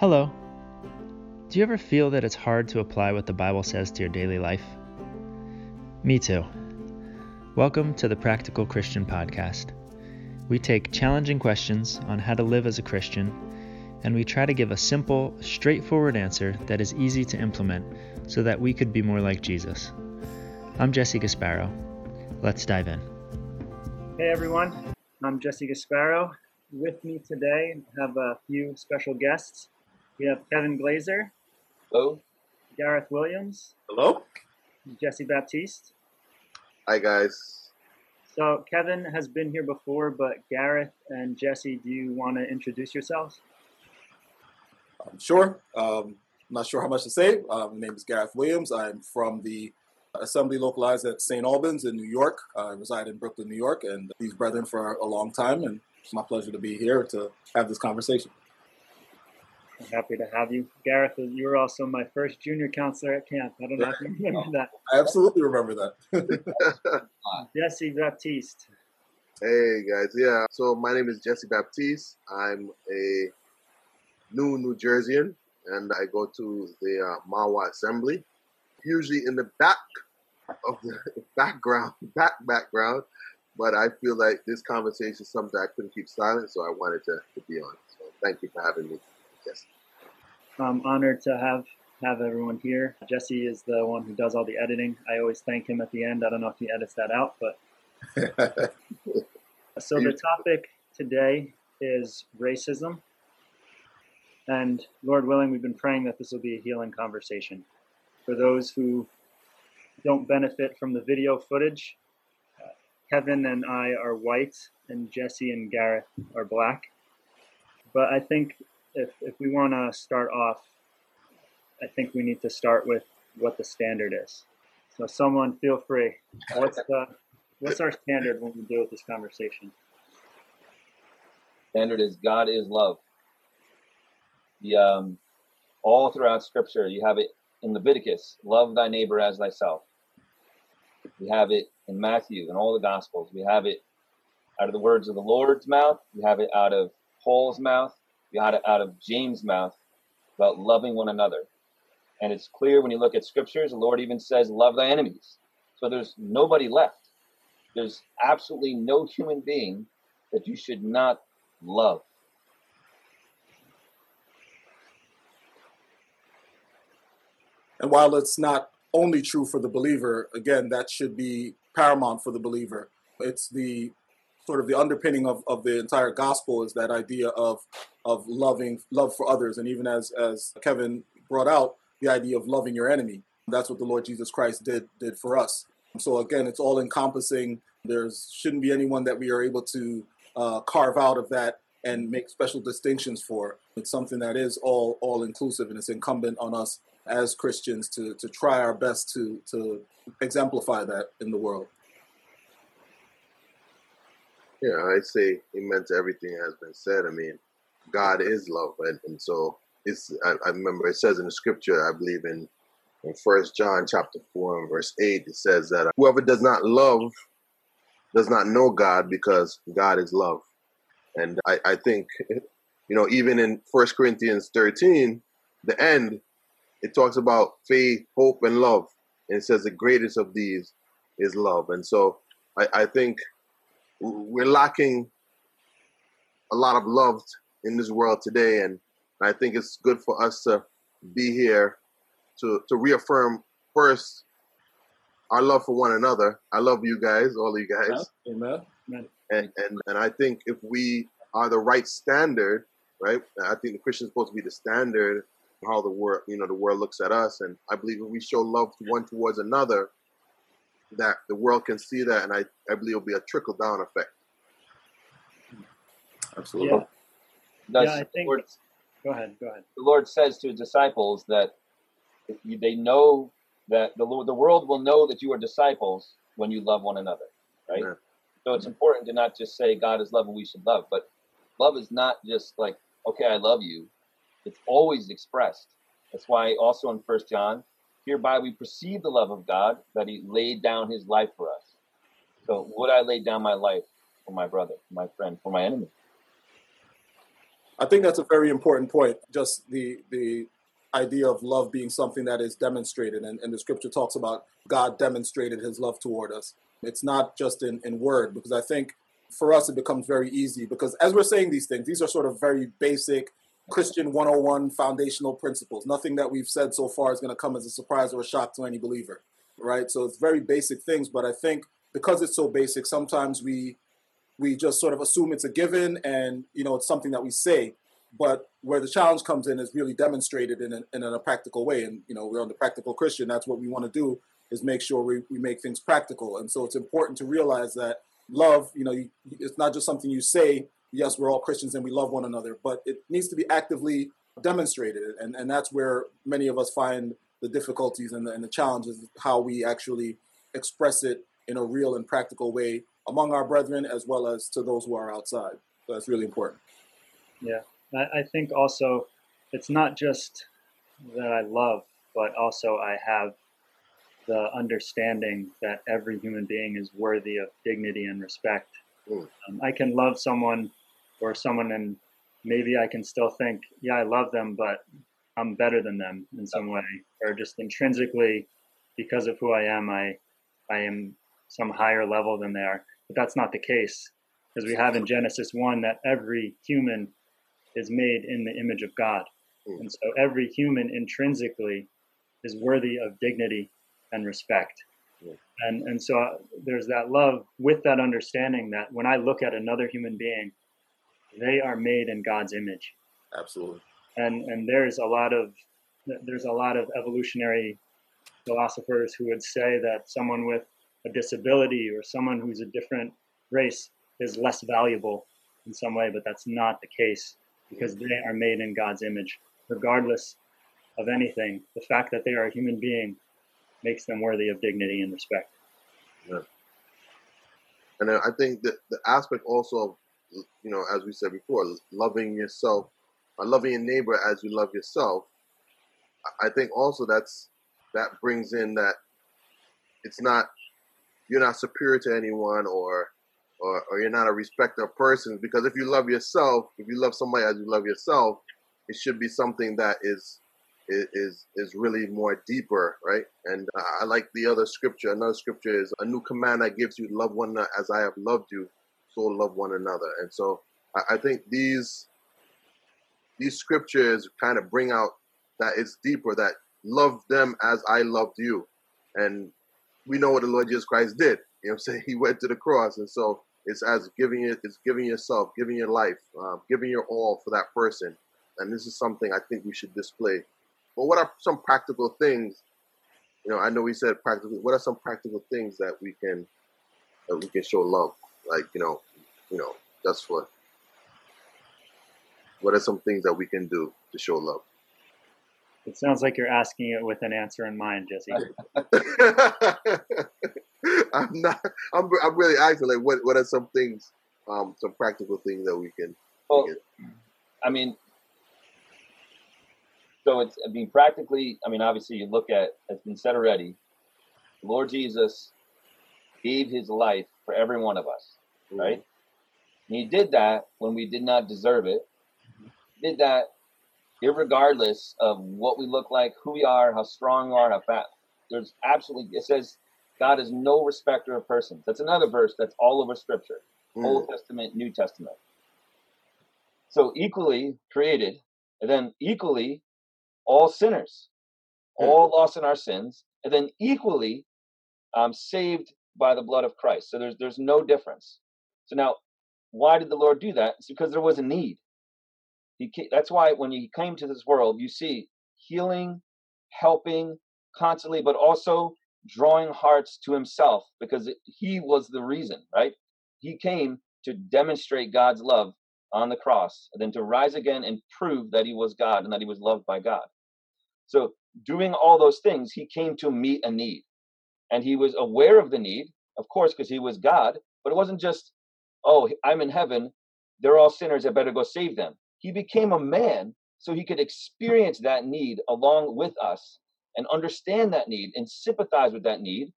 Hello. Do you ever feel that it's hard to apply what the Bible says to your daily life? Me too. Welcome to the Practical Christian Podcast. We take challenging questions on how to live as a Christian, and we try to give a simple, straightforward answer that is easy to implement so that we could be more like Jesus. I'm Jesse Gasparo. Let's dive in. Hey everyone, I'm Jesse Gasparo. With me today, I have a few special guests. We have Kevin Glazer, Hello. Gareth Williams, Hello? Jesse Baptiste. Hi, guys. So Kevin has been here before, but Gareth and Jesse, do you want to introduce yourselves? Um, sure. Um, I'm not sure how much to say. Uh, my name is Gareth Williams. I'm from the assembly localized at St. Albans in New York. I reside in Brooklyn, New York, and these brethren for a long time. And it's my pleasure to be here to have this conversation. I'm happy to have you. Gareth, you were also my first junior counselor at camp. I don't know if you remember that. I absolutely remember that. Jesse Baptiste. Hey guys, yeah. So my name is Jesse Baptiste. I'm a new New Jerseyan, and I go to the uh, Mahwah Assembly. Usually in the back of the background, back background. But I feel like this conversation is something I couldn't keep silent, so I wanted to, to be on. So thank you for having me, Jesse. I'm honored to have have everyone here. Jesse is the one who does all the editing. I always thank him at the end. I don't know if he edits that out, but So the topic today is racism. And Lord willing, we've been praying that this will be a healing conversation. For those who don't benefit from the video footage, Kevin and I are white, and Jesse and Gareth are black. But I think if, if we want to start off, I think we need to start with what the standard is. So, someone feel free. What's the what's our standard when we deal with this conversation? Standard is God is love. The um, all throughout Scripture, you have it in Leviticus: love thy neighbor as thyself. We have it in Matthew and all the Gospels. We have it out of the words of the Lord's mouth. We have it out of Paul's mouth. Have it out of James' mouth about loving one another. And it's clear when you look at scriptures, the Lord even says, Love thy enemies. So there's nobody left. There's absolutely no human being that you should not love. And while it's not only true for the believer, again, that should be paramount for the believer. It's the sort of the underpinning of, of the entire gospel is that idea of of loving love for others. And even as as Kevin brought out, the idea of loving your enemy. That's what the Lord Jesus Christ did did for us. So again, it's all encompassing. There's shouldn't be anyone that we are able to uh, carve out of that and make special distinctions for. It's something that is all all inclusive, and it's incumbent on us as Christians to to try our best to to exemplify that in the world. Yeah, I say amen to everything that has been said. I mean, God is love, and, and so it's. I, I remember it says in the scripture, I believe in in First John chapter four and verse eight, it says that uh, whoever does not love does not know God because God is love. And I, I think, you know, even in First Corinthians thirteen, the end, it talks about faith, hope, and love, and it says the greatest of these is love. And so I, I think we're lacking a lot of love in this world today, and I think it's good for us to be here to to reaffirm first our love for one another. I love you guys, all of you guys, Amen. and and and I think if we are the right standard, right? I think the Christian is supposed to be the standard how the world, you know, the world looks at us, and I believe if we show love to one towards another, that the world can see that, and I I believe it'll be a trickle down effect. Absolutely. Yeah. Thus, Yeah, I think- the, Lord, Go ahead. Go ahead. the Lord says to his disciples that they know that the, Lord- the world will know that you are disciples when you love one another, right? Amen. So it's important to not just say God is love and we should love, but love is not just like, okay, I love you. It's always expressed. That's why also in First John, hereby we perceive the love of God that He laid down His life for us. So would I lay down my life for my brother, for my friend, for my enemy? I think that's a very important point. Just the the idea of love being something that is demonstrated, and, and the scripture talks about God demonstrated His love toward us. It's not just in, in word, because I think for us it becomes very easy because as we're saying these things, these are sort of very basic Christian 101 foundational principles. Nothing that we've said so far is going to come as a surprise or a shock to any believer, right? So it's very basic things, but I think because it's so basic, sometimes we we just sort of assume it's a given and you know it's something that we say. But where the challenge comes in is really demonstrated in, a, in a practical way. And you know we're on the practical christian. That's what we want to do is make sure we, we make things practical. And so it's important to realize that love you know you, it's not just something you say yes we're all christians and we love one another but it needs to be actively demonstrated. And, and that's where many of us find the difficulties and the, and the challenges how we actually express it in a real and practical way among our brethren as well as to those who are outside. So that's really important. Yeah, I, think also it's not just that I love, but also I have the understanding that every human being is worthy of dignity and respect. Mm. Um, I can love someone or someone, and maybe I can still think, yeah, I love them, but I'm better than them in some way, or just intrinsically, because of who I am, I I am some higher level than they are. But that's not the case, because we have in Genesis 1 that every human is made in the image of God. Hmm. And so every human intrinsically is worthy of dignity and respect. And, and so uh, there's that love with that understanding that when I look at another human being, they are made in God's image. Absolutely. And, and there's a lot of there's a lot of evolutionary philosophers who would say that someone with a disability or someone who's a different race is less valuable in some way, but that's not the case because they are made in God's image. Regardless of anything, the fact that they are a human being makes them worthy of dignity and respect. Yeah. And I think that the aspect also of, you know, as we said before, loving yourself, or loving your neighbor as you love yourself, I think also that's that brings in that it's not you're not superior to anyone or or, or you're not a respecter of persons because if you love yourself if you love somebody as you love yourself it should be something that is is is really more deeper right? And uh, i like the other scripture. Another scripture is a new command i gives you love one another as i have loved you so love one another. And so I think these these scriptures kind of bring out that it's deeper that love them as i loved you. And we know what the Lord Jesus Christ did. You know what I'm saying? He went to the cross. And so it's as giving it, it's giving yourself, giving your life, uh, giving your all for that person. And this is something I think we should display. But what are some practical things? You know, I know we said practical. What are some practical things that we can that we can show love? Like you know, you know, just for. What are some things that we can do to show love? It sounds like you're asking it with an answer in mind, Jesse. I'm not. I'm. I'm really asking. Like, what? What are some things? Um, some practical things that we can. Well, we can... I mean, so it's. I mean, practically. I mean, obviously, you look at. It's been said already. Lord Jesus gave His life for every one of us, mm-hmm. right? And He did that when we did not deserve it. He did that regardless of what we look like, who we are, how strong we are, how fat. There's absolutely, it says God is no respecter of persons. That's another verse that's all over Scripture, mm. Old Testament, New Testament. So equally created, and then equally all sinners, mm. all lost in our sins, and then equally um, saved by the blood of Christ. So there's there's no difference. So now, why did the Lord do that? It's because there was a need. He, that's why when he came to this world, you see healing, helping constantly, but also drawing hearts to himself because he was the reason, right? He came to demonstrate God's love on the cross, and then to rise again and prove that he was God and that he was loved by God. So, doing all those things, he came to meet a need. And he was aware of the need, of course, because he was God, but it wasn't just, oh, I'm in heaven, they're all sinners, I better go save them. He became a man so he could experience that need along with us and understand that need and sympathize with that need.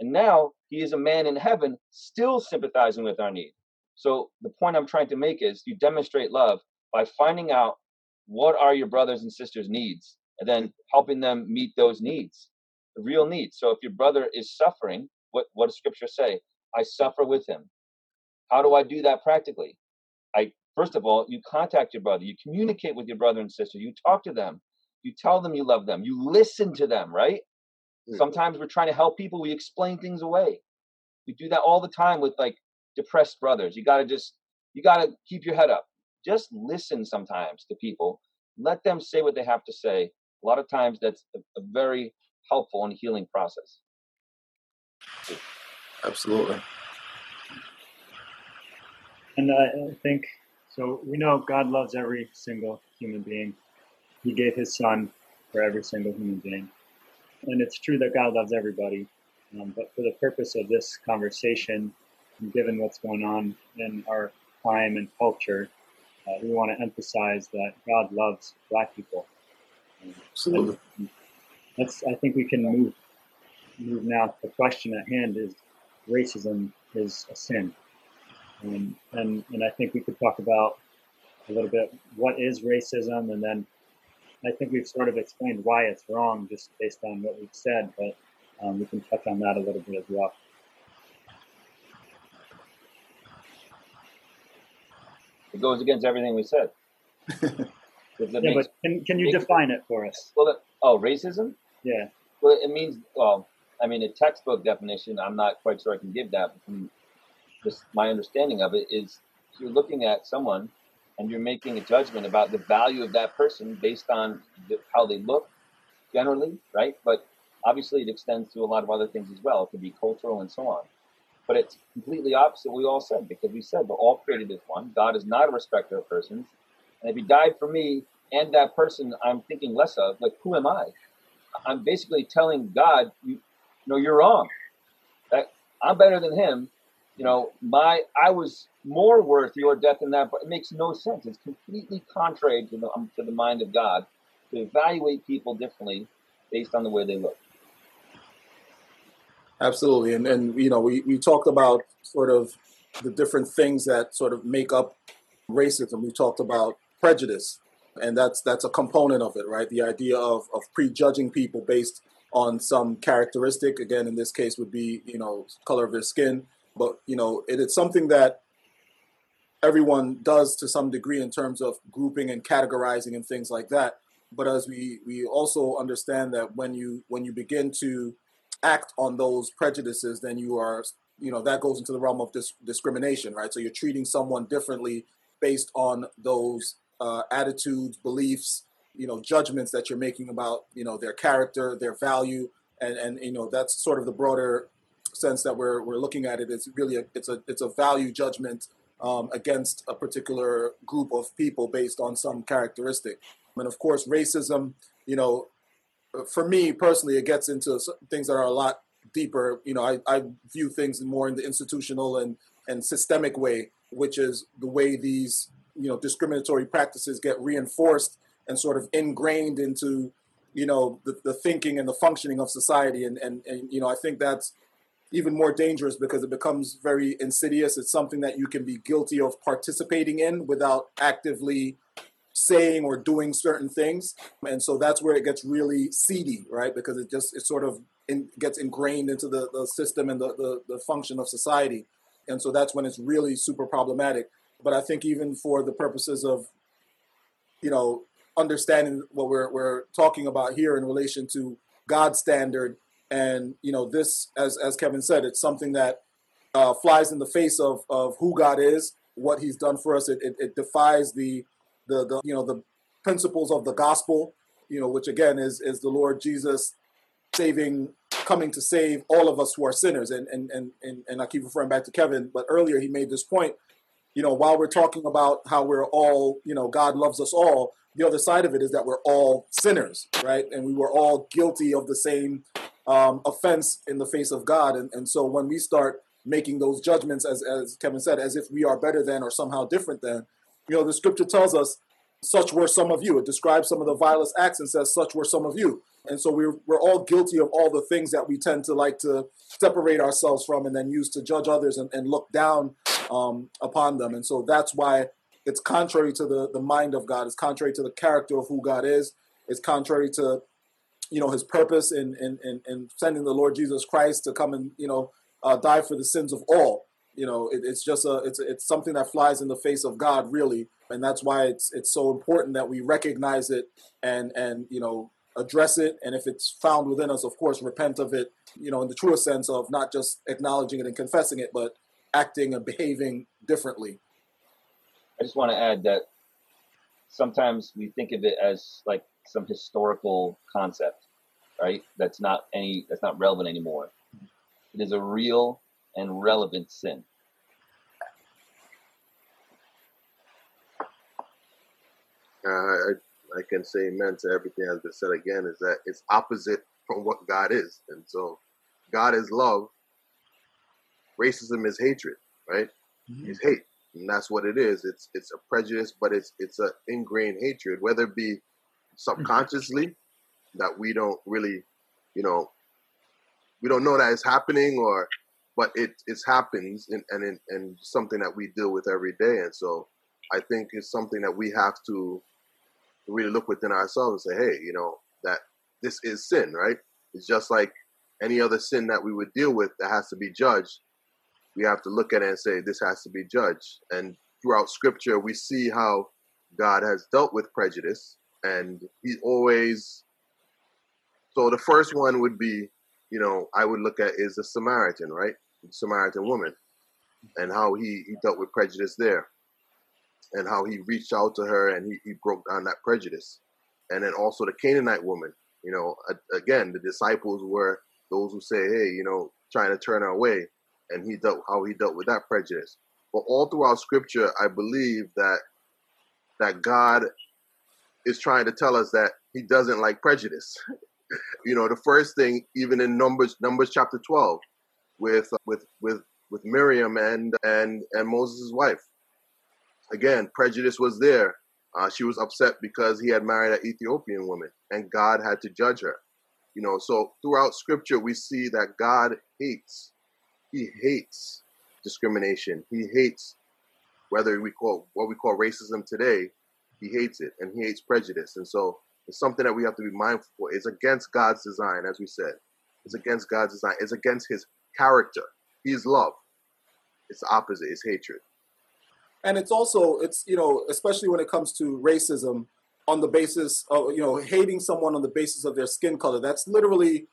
And now he is a man in heaven still sympathizing with our need. So the point I'm trying to make is you demonstrate love by finding out what are your brothers and sisters' needs and then helping them meet those needs, the real needs. So if your brother is suffering, what, what does scripture say? I suffer with him. How do I do that practically? I first of all, you contact your brother, you communicate with your brother and sister, you talk to them, you tell them you love them, you listen to them, right? Mm-hmm. Sometimes we're trying to help people, we explain things away. We do that all the time with like depressed brothers. You got to just you got to keep your head up. Just listen sometimes to people. Let them say what they have to say. A lot of times that's a, a very helpful and healing process. Absolutely. And I think so. We know God loves every single human being. He gave His Son for every single human being, and it's true that God loves everybody. Um, but for the purpose of this conversation, and given what's going on in our time and culture, uh, we want to emphasize that God loves Black people. Absolutely. That's. I think we can move move now. The question at hand is: racism is a sin. Um, and and I think we could talk about a little bit what is racism, and then I think we've sort of explained why it's wrong just based on what we've said, but um, we can touch on that a little bit as well. It goes against everything we said. yeah, but can, can you define it for us? Well, oh, racism? Yeah. Well, it means, well, I mean, a textbook definition, I'm not quite sure I can give that, from just my understanding of it is you're looking at someone and you're making a judgment about the value of that person based on the, how they look generally, right? But obviously it extends to a lot of other things as well. It could be cultural and so on. But it's completely opposite we all said because we said we're all created as one. God is not a respecter of persons. And if he died for me and that person I'm thinking less of, like who am I? I'm basically telling God, you, you know, you're wrong. That I'm better than him, you know, my I was more worth your death than that, but it makes no sense. It's completely contrary to the, um, to the mind of God to evaluate people differently based on the way they look. Absolutely, and and you know, we we talked about sort of the different things that sort of make up racism. We talked about prejudice, and that's that's a component of it, right? The idea of of prejudging people based on some characteristic. Again, in this case, would be you know color of their skin but you know, it is something that everyone does to some degree in terms of grouping and categorizing and things like that. But as we we also understand that when you when you begin to act on those prejudices, then you are you know that goes into the realm of dis- discrimination, right? So you're treating someone differently based on those uh, attitudes, beliefs, you know, judgments that you're making about you know their character, their value, and and you know that's sort of the broader sense that we're we're looking at it is really a, it's a it's a value judgment um, against a particular group of people based on some characteristic. And of course, racism, you know, for me personally, it gets into things that are a lot deeper. You know, I, I view things more in the institutional and and systemic way, which is the way these you know discriminatory practices get reinforced and sort of ingrained into you know the, the thinking and the functioning of society and, and and you know i think that's even more dangerous because it becomes very insidious. It's something that you can be guilty of participating in without actively saying or doing certain things. And so that's where it gets really seedy, right? Because it just it sort of in, gets ingrained into the, the system and the, the, the function of society. And so that's when it's really super problematic. But I think even for the purposes of, you know, understanding what we're, we're talking about here in relation to God's standard, and you know, this, as as Kevin said, it's something that uh, flies in the face of of who God is, what He's done for us. It, it, it defies the, the the you know the principles of the gospel. You know, which again is is the Lord Jesus saving, coming to save all of us who are sinners. And and and and, and I keep referring back to Kevin, but earlier he made this point. You know, while we're talking about how we're all, you know, God loves us all, the other side of it is that we're all sinners, right? And we were all guilty of the same um, offense in the face of God. And, and so when we start making those judgments, as, as Kevin said, as if we are better than or somehow different than, you know, the scripture tells us, such were some of you. It describes some of the vilest acts and says, such were some of you. And so we're, we're all guilty of all the things that we tend to like to separate ourselves from and then use to judge others and, and look down um, upon them. And so that's why it's contrary to the the mind of God. It's contrary to the character of who God is. It's contrary to you know his purpose in in in, in sending the Lord Jesus Christ to come and you know uh, die for the sins of all. You know, it, it's just a it's it's something that flies in the face of God, really, and that's why it's it's so important that we recognize it and and you know address it, and if it's found within us, of course, repent of it. You know, in the truest sense of not just acknowledging it and confessing it, but acting and behaving differently. I just want to add that sometimes we think of it as like some historical concept, right? That's not any that's not relevant anymore. It is a real and relevant sin. Uh, I, I can say amen to everything that's been said again is that it's opposite from what God is. And so God is love. Racism is hatred, right? Mm-hmm. It's hate. And that's what it is. It's it's a prejudice, but it's it's a ingrained hatred, whether it be Mm-hmm. subconsciously that we don't really, you know, we don't know that it's happening or but it it happens and and and something that we deal with every day. And so i think it's something that we have to really look within ourselves and say hey you know that this is sin right? It's just like any other sin that we would deal with that has to be judged. We have to look at it and say this has to be judged. And throughout scripture we see how god has dealt with prejudice and he always so the first one would be you know i would look at is the samaritan right? The samaritan woman and how he he dealt with prejudice there and how he reached out to her and he, he broke down that prejudice. And then also the canaanite woman you know again the disciples were those who say hey you know trying to turn her away and he dealt how he dealt with that prejudice. But all throughout scripture i believe that that god is trying to tell us that he doesn't like prejudice. you know, the first thing, even in Numbers, Numbers chapter twelve, with with with with Miriam and and and Moses' wife. Again, prejudice was there. Uh, she was upset because he had married an Ethiopian woman, and God had to judge her. You know, so throughout Scripture we see that God hates. He hates discrimination. He hates whether we call what we call racism today he hates it and he hates prejudice. And so it's something that we have to be mindful for. It's against God's design, as we said. It's against God's design. It's against his character. He's love. It's the opposite, it's hatred. And it's also, it's, you know, especially when it comes to racism on the basis of, you know, hating someone on the basis of their skin color. That's literally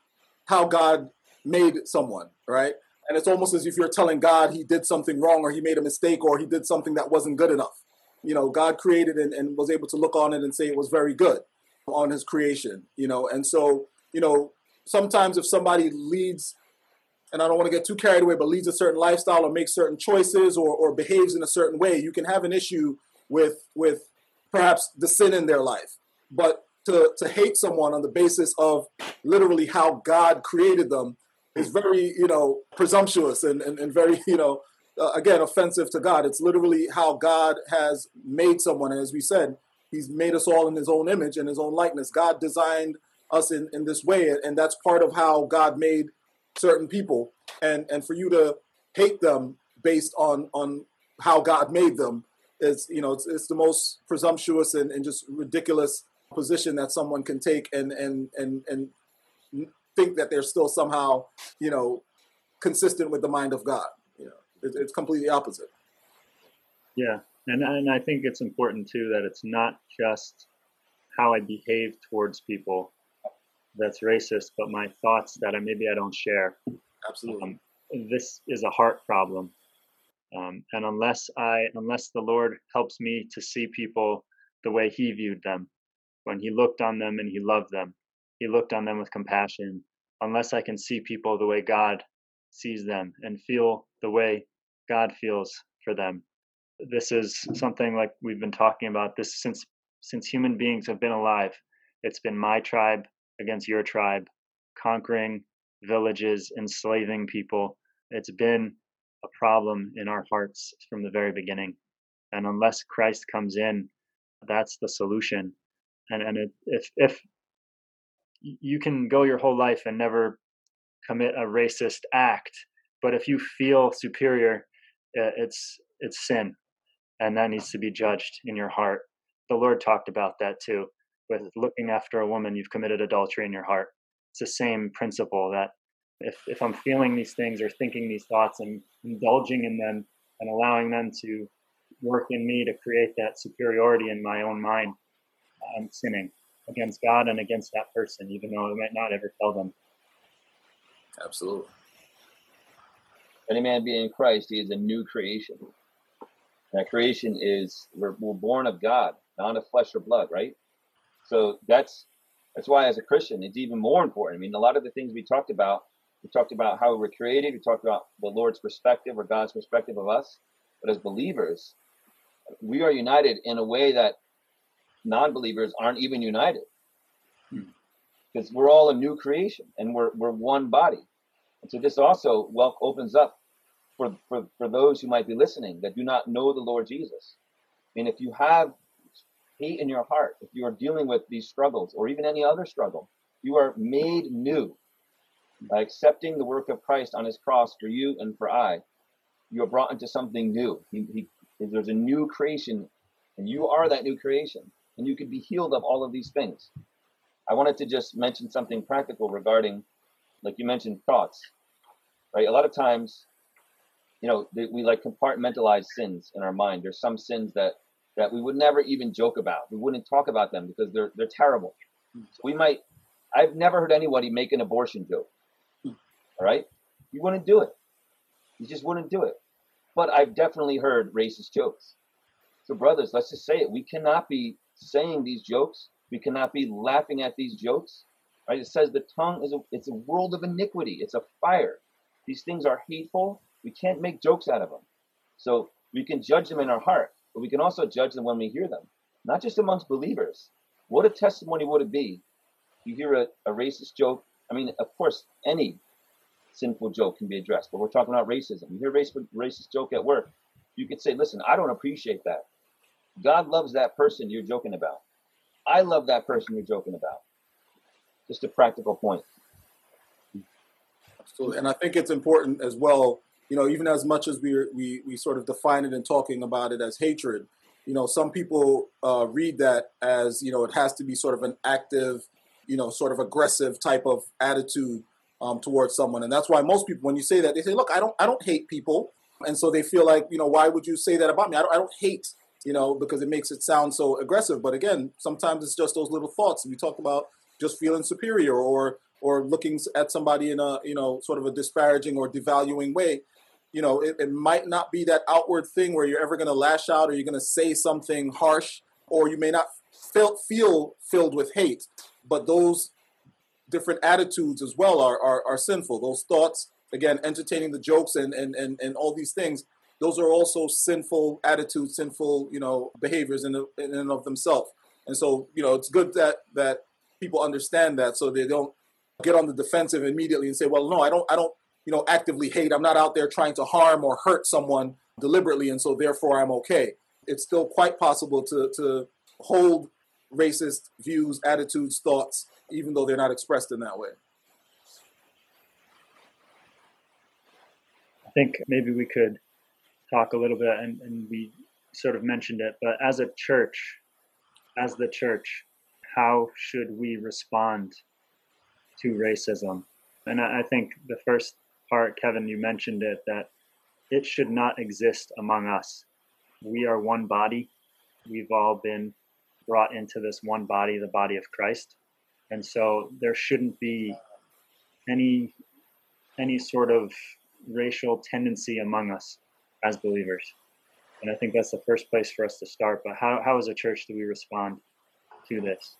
how God made someone, right? And it's almost as if you're telling God he did something wrong or he made a mistake or he did something that wasn't good enough you know, God created and, and was able to look on it and say it was very good on his creation, you know. And so, you know, sometimes if somebody leads, and I don't want to get too carried away, but leads a certain lifestyle or makes certain choices or, or behaves in a certain way, you can have an issue with with perhaps the sin in their life. But to, to hate someone on the basis of literally how God created them is very, you know, presumptuous and, and, and very, you know, uh, again offensive to God. It's literally how God has made someone. As we said, He's made us all in His own image and His own likeness. God designed us in, in this way, and that's part of how God made certain people. And and for you to hate them based on on how God made them is you know it's, it's the most presumptuous and, and just ridiculous position that someone can take and and and and think that they're still somehow you know consistent with the mind of God. It's, it's completely opposite. Yeah, and and I think it's important too that it's not just how I behave towards people that's racist, but my thoughts that I maybe I don't share. Absolutely. Um, this is a heart problem, um, and unless I unless the Lord helps me to see people the way He viewed them, when He looked on them and He loved them, He looked on them with compassion. Unless I can see people the way God sees them and feel the way God feels for them. This is something like we've been talking about this since since human beings have been alive. It's been my tribe against your tribe, conquering villages, enslaving people. It's been a problem in our hearts from the very beginning. And unless Christ comes in, that's the solution. And and it, if if you can go your whole life and never commit a racist act, but if you feel superior, it's it's sin. and that needs to be judged in your heart. The Lord talked about that too, with looking after a woman, you've committed adultery in your heart. It's the same principle that if, if I'm feeling these things or thinking these thoughts and indulging in them and allowing them to work in me to create that superiority in my own mind, I'm sinning against God and against that person, even though I might not ever tell them. Absolutely. Any man be in Christ, he is a new creation. That creation is we're, we're born of God, not of flesh or blood, right? So that's that's why as a Christian, it's even more important. I mean, a lot of the things we talked about, we talked about how we were created, we talked about the Lord's perspective or God's perspective of us. But as believers, we are united in a way that non-believers aren't even united. Hmm. Because we're all a new creation and we're we're one body. And so this also well opens up for, for, for those who might be listening that do not know the Lord Jesus. I mean, if you have hate in your heart, if you are dealing with these struggles or even any other struggle, you are made new by accepting the work of Christ on his cross for you and for I. You are brought into something new. He, he, there's a new creation, and you are that new creation, and you can be healed of all of these things. I wanted to just mention something practical regarding, like you mentioned, thoughts. Right? A lot of times you know, we like compartmentalize sins in our mind. There's some sins that that we would never even joke about. We wouldn't talk about them because they're they're terrible. So we might. I've never heard anybody make an abortion joke. Hmm. All right, you wouldn't do it. You just wouldn't do it. But I've definitely heard racist jokes. So brothers, let's just say it. We cannot be saying these jokes. We cannot be laughing at these jokes. Right? It says the tongue is a it's a world of iniquity. It's a fire. These things are hateful we can't make jokes out of them. So we can judge them in our heart, but we can also judge them when we hear them, not just amongst believers. What a testimony would it be? You hear a, a racist joke. I mean, of course, any sinful joke can be addressed, but we're talking about racism. You hear a racist, racist joke at work, you could say, listen, I don't appreciate that. God loves that person you're joking about. I love that person you're joking about. Just a practical point. Absolutely. And I think it's important as well you know, even as much as we we we sort of define it and talking about it as hatred, you know, some people uh, read that as you know it has to be sort of an active, you know, sort of aggressive type of attitude um, towards someone, and that's why most people, when you say that, they say, "Look, I don't I don't hate people," and so they feel like, you know, why would you say that about me? I don't I don't hate, you know, because it makes it sound so aggressive. But again, sometimes it's just those little thoughts. We talked about just feeling superior or or looking at somebody in a you know sort of a disparaging or devaluing way you know, it, it might not be that outward thing where you're ever going to lash out or you're going to say something harsh, or you may not feel, feel filled with hate, but those different attitudes as well are, are, are sinful. Those thoughts, again, entertaining the jokes and, and, and, and all these things, those are also sinful attitudes, sinful, you know, behaviors in, in and of themselves. And so, you know, it's good that, that people understand that so they don't get on the defensive immediately and say, well, no, I don't, I don't, you know, actively hate. I'm not out there trying to harm or hurt someone deliberately, and so therefore I'm okay. It's still quite possible to to hold racist views, attitudes, thoughts, even though they're not expressed in that way. I think maybe we could talk a little bit, and, and we sort of mentioned it, but as a church, as the church, how should we respond to racism? And I, I think the first part, Kevin, you mentioned it, that it should not exist among us. We are one body. We've all been brought into this one body, the body of Christ. And so there shouldn't be any any sort of racial tendency among us as believers. And I think that's the first place for us to start. But how, how as a church do we respond to this?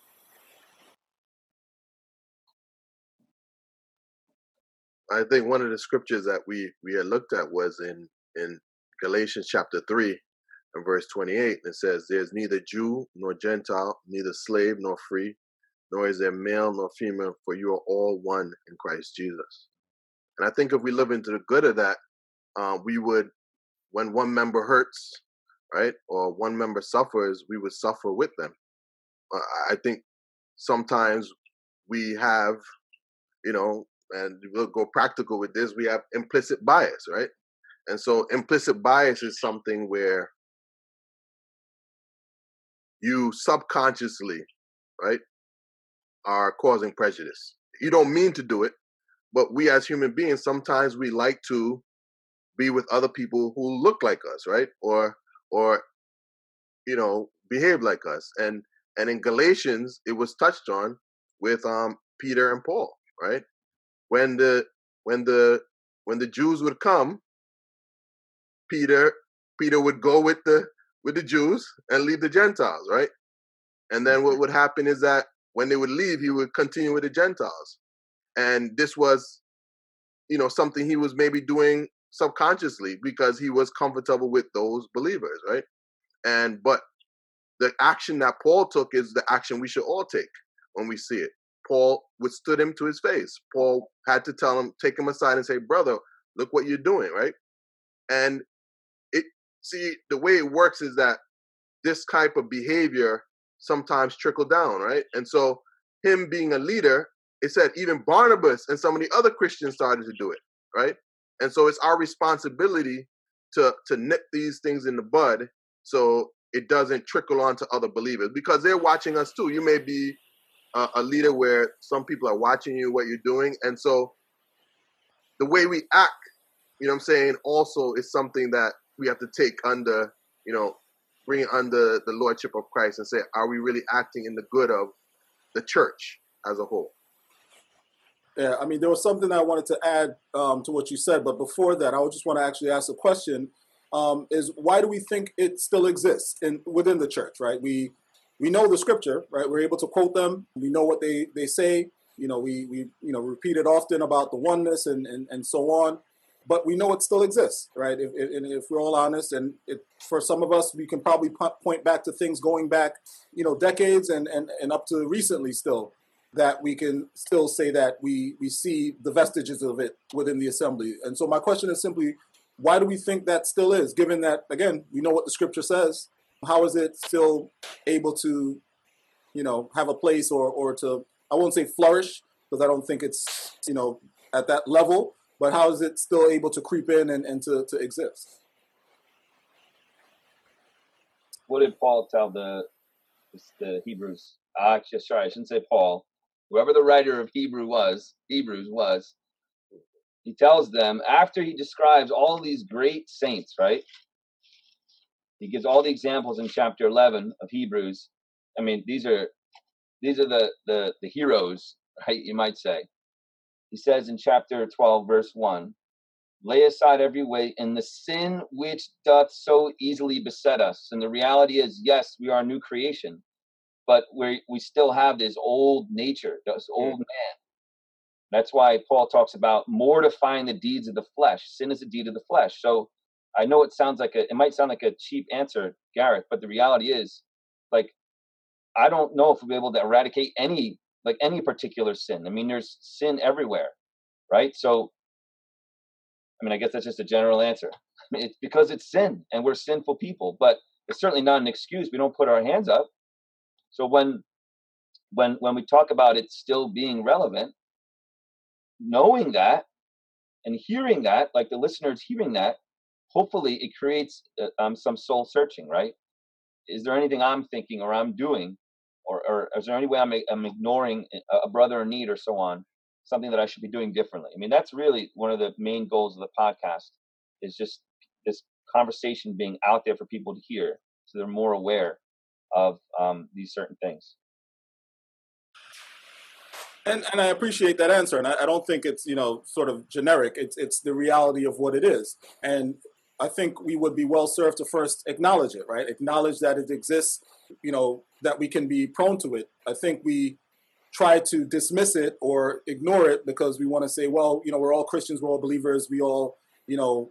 I think one of the scriptures that we we had looked at was in in Galatians chapter three and verse twenty eight. It says, "There's neither Jew nor Gentile, neither slave nor free, nor is there male nor female, for you are all one in Christ Jesus." And I think if we live into the good of that, uh, we would, when one member hurts, right, or one member suffers, we would suffer with them. Uh, I think sometimes we have, you know, and we'll go practical with this, we have implicit bias, right? And so implicit bias is something where you subconsciously, right, are causing prejudice. You don't mean to do it, but we as human beings sometimes we like to be with other people who look like us, right? Or or you know, behave like us. And and in Galatians it was touched on with um Peter and Paul, right? When the when the when the Jews would come, Peter Peter would go with the with the Jews and leave the Gentiles, right? And then what mm-hmm. would happen is that when they would leave, he would continue with the Gentiles. And this was, you know, something he was maybe doing subconsciously because he was comfortable with those believers, right? And but the action that Paul took is the action we should all take when we see it. Paul withstood him to his face. Paul had to tell him, take him aside and say, brother, look what you're doing, right? And it see the way it works is that this type of behavior sometimes trickle down, right? And so him being a leader, it said even Barnabas and some of the other Christians started to do it, right? And so it's our responsibility to to nip these things in the bud so it doesn't trickle on to other believers because they're watching us too. You may be a, a leader where some people are watching you what you're doing, and so the way we act, you know, I'm saying, also is something that we have to take under, you know, bring under the lordship of Christ and say, are we really acting in the good of the church as a whole? Yeah, I mean, there was something I wanted to add um, to what you said, but before that, I just want to actually ask a question: um, Is why do we think it still exists in within the church? Right? We we know the scripture, right? We're able to quote them. We know what they they say. You know, we we you know repeat it often about the oneness and and, and so on but we know it still exists, right? If, if, if we're all honest, and it, for some of us, we can probably point back to things going back, you know, decades and, and, and up to recently still, that we can still say that we, we see the vestiges of it within the assembly. And so my question is simply, why do we think that still is, given that, again, we know what the scripture says? How is it still able to, you know, have a place or, or to, I won't say flourish, because I don't think it's, you know, at that level, but how is it still able to creep in and, and to, to exist? What did Paul tell the the Hebrews? Ah, actually, sorry, I shouldn't say Paul. Whoever the writer of Hebrew was, Hebrews was, he tells them after he describes all these great saints, right? He gives all the examples in chapter 11 of Hebrews. I mean, these are these are the the the heroes, right? You might say he says in chapter 12, verse 1 lay aside every weight and the sin which doth so easily beset us. And the reality is, yes, we are a new creation, but we we still have this old nature, this old mm. man. That's why Paul talks about mortifying the deeds of the flesh. Sin is a deed of the flesh. So I know it sounds like a it might sound like a cheap answer, Gareth, but the reality is, like, I don't know if we'll be able to eradicate any like any particular sin. I mean, there's sin everywhere, right? So, I mean, I guess that's just a general answer. I mean, it's because it's sin and we're sinful people, but it's certainly not an excuse. We don't put our hands up. So when when when we talk about it still being relevant, knowing that and hearing that, like the listeners hearing that, hopefully it creates uh, um, some soul searching, right? Is there anything I'm thinking or I'm doing or, or is there any way I'm, I'm ignoring a brother in need or so on something that i should be doing differently i mean that's really one of the main goals of the podcast is just this conversation being out there for people to hear so they're more aware of um, these certain things and, and I appreciate that answer, and I, I don't think it's you know sort of generic. It's it's the reality of what it is, and I think we would be well served to first acknowledge it, right? Acknowledge that it exists, you know, that we can be prone to it. I think we try to dismiss it or ignore it because we want to say, well, you know, we're all Christians, we're all believers, we all, you know,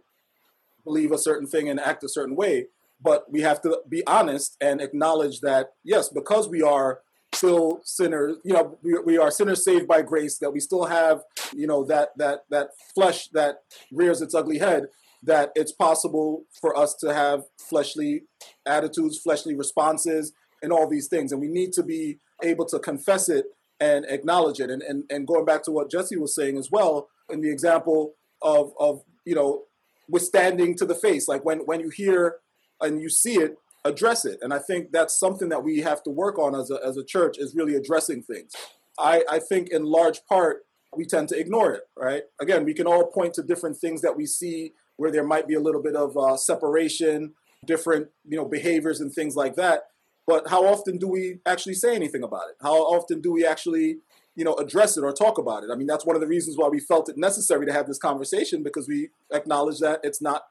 believe a certain thing and act a certain way. But we have to be honest and acknowledge that, yes, because we are still sinners, you know, we, we are sinners saved by grace, that we still have, you know, that that that flesh that rears its ugly head, that it's possible for us to have fleshly attitudes, fleshly responses, and all these things. And we need to be able to confess it and acknowledge it. And, and, and going back to what Jesse was saying as well, in the example of, of, you know, withstanding to the face, like when, when you hear and you see it, address it. And I think that's something that we have to work on as a, as a church is really addressing things. I, I think in large part, we tend to ignore it, right? Again, we can all point to different things that we see where there might be a little bit of uh, separation, different, you know, behaviors and things like that. But how often do we actually say anything about it? How often do we actually, you know, address it or talk about it? I mean, that's one of the reasons why we felt it necessary to have this conversation because we acknowledge that it's not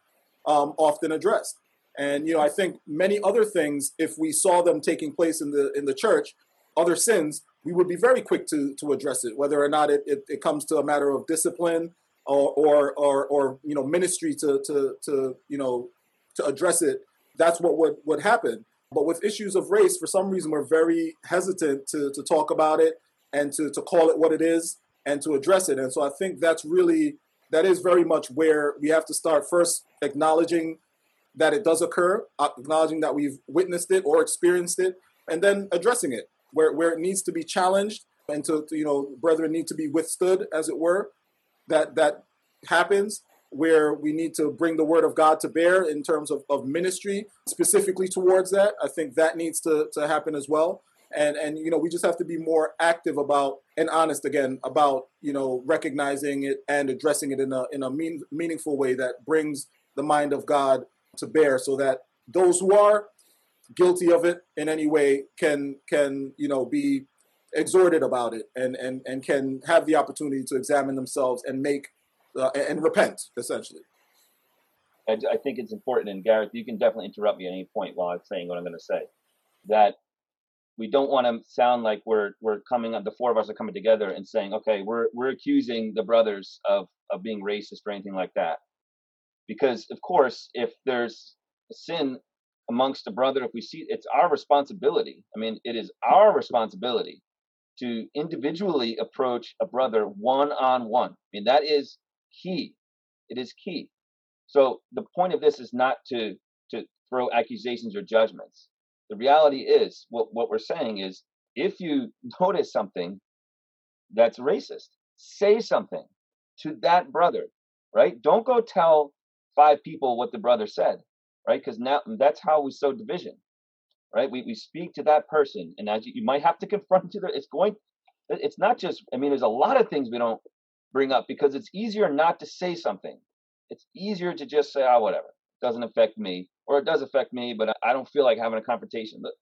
um, often addressed. And you know, I think many other things, if we saw them taking place in the in the church, other sins, we would be very quick to to address it, whether or not it, it, it comes to a matter of discipline or, or or or you know ministry to to to you know to address it. That's what would would happen. But with issues of race, for some reason, we're very hesitant to to talk about it and to to call it what it is and to address it. And so I think that's really that is very much where we have to start first acknowledging that it does occur, acknowledging that we've witnessed it or experienced it, and then addressing it where, where it needs to be challenged and to, to, you know brethren need to be withstood as it were that that happens where we need to bring the word of god to bear in terms of, of ministry specifically towards that. I think that needs to, to happen as well. And and you know we just have to be more active about and honest again about you know recognizing it and addressing it in a in a mean, meaningful way that brings the mind of god to bear so that those who are guilty of it in any way can can you know be exhorted about it and and and can have the opportunity to examine themselves and make uh, and repent essentially. I, I think it's important and gareth you can definitely interrupt me at any point while i'm saying what i'm going to say that we don't want to sound like we're we're coming up the four of us are coming together and saying okay we're we're accusing the brothers of of being racist or anything like that. Because of course if there's sin amongst a brother if we see it's our responsibility. I mean it is our responsibility to individually approach a brother one on one i mean that is key. It is key. So the point of this is not to to throw accusations or judgments. The reality is what, what we're saying is if you notice something that's racist say something to that brother right? Don't go tell five people what the brother said, right? Because now that's how we sow division, right? We, we speak to that person, and as you, you might have to confront to it's going, it's not just, I mean, there's a lot of things we don't bring up because it's easier not to say something. It's easier to just say, oh, whatever, it doesn't affect me, or it does affect me, but I don't feel like having a confrontation. But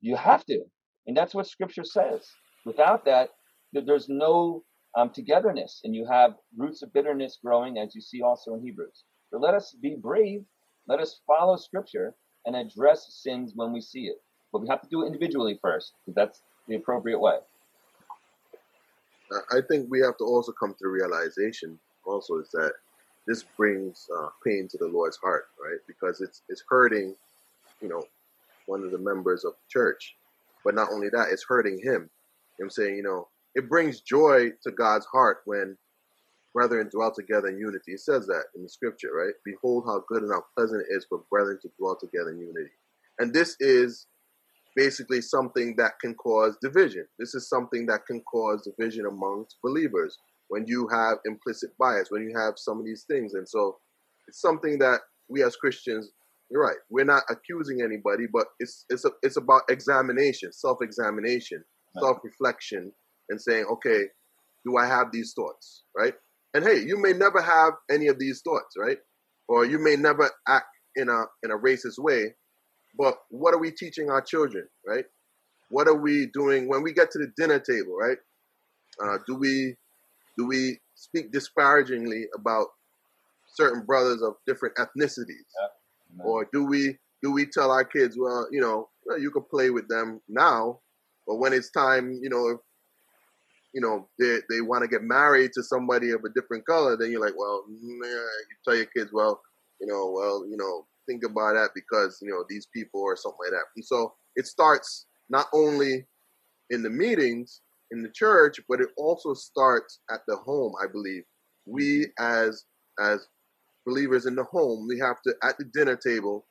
you have to, and that's what Scripture says. Without that, there's no um, togetherness, and you have roots of bitterness growing, as you see also in Hebrews. So let us be brave. Let us follow Scripture and address sins when we see it. But we have to do it individually first, because that's the appropriate way. I think we have to also come to the realization, also, is that this brings uh, pain to the Lord's heart, right? Because it's it's hurting, you know, one of the members of the church. But not only that, it's hurting him. I'm saying, you know, it brings joy to God's heart when brethren dwell together in unity. It says that in the scripture, right? Behold how good and how pleasant it is for brethren to dwell together in unity. And this is basically something that can cause division. This is something that can cause division amongst believers when you have implicit bias, when you have some of these things. And so it's something that we as Christians, you're right, we're not accusing anybody, but it's it's a, it's about examination, self-examination, self-reflection, and saying, okay, do I have these thoughts, right? And hey, you may never have any of these thoughts, right? Or you may never act in a in a racist way, but what are we teaching our children, right? What are we doing when we get to the dinner table, right? Uh, do we do we speak disparagingly about certain brothers of different ethnicities, yeah. or do we do we tell our kids, well, you know, you can play with them now, but when it's time, you know, you know they they want to get married to somebody of a different color, then you're like, well, nah, you tell your kids, well, you know, well, you know, think about that because you know these people or something like that. And so it starts not only in the meetings in the church, but it also starts at the home. I believe we as as believers in the home, we have to at the dinner table.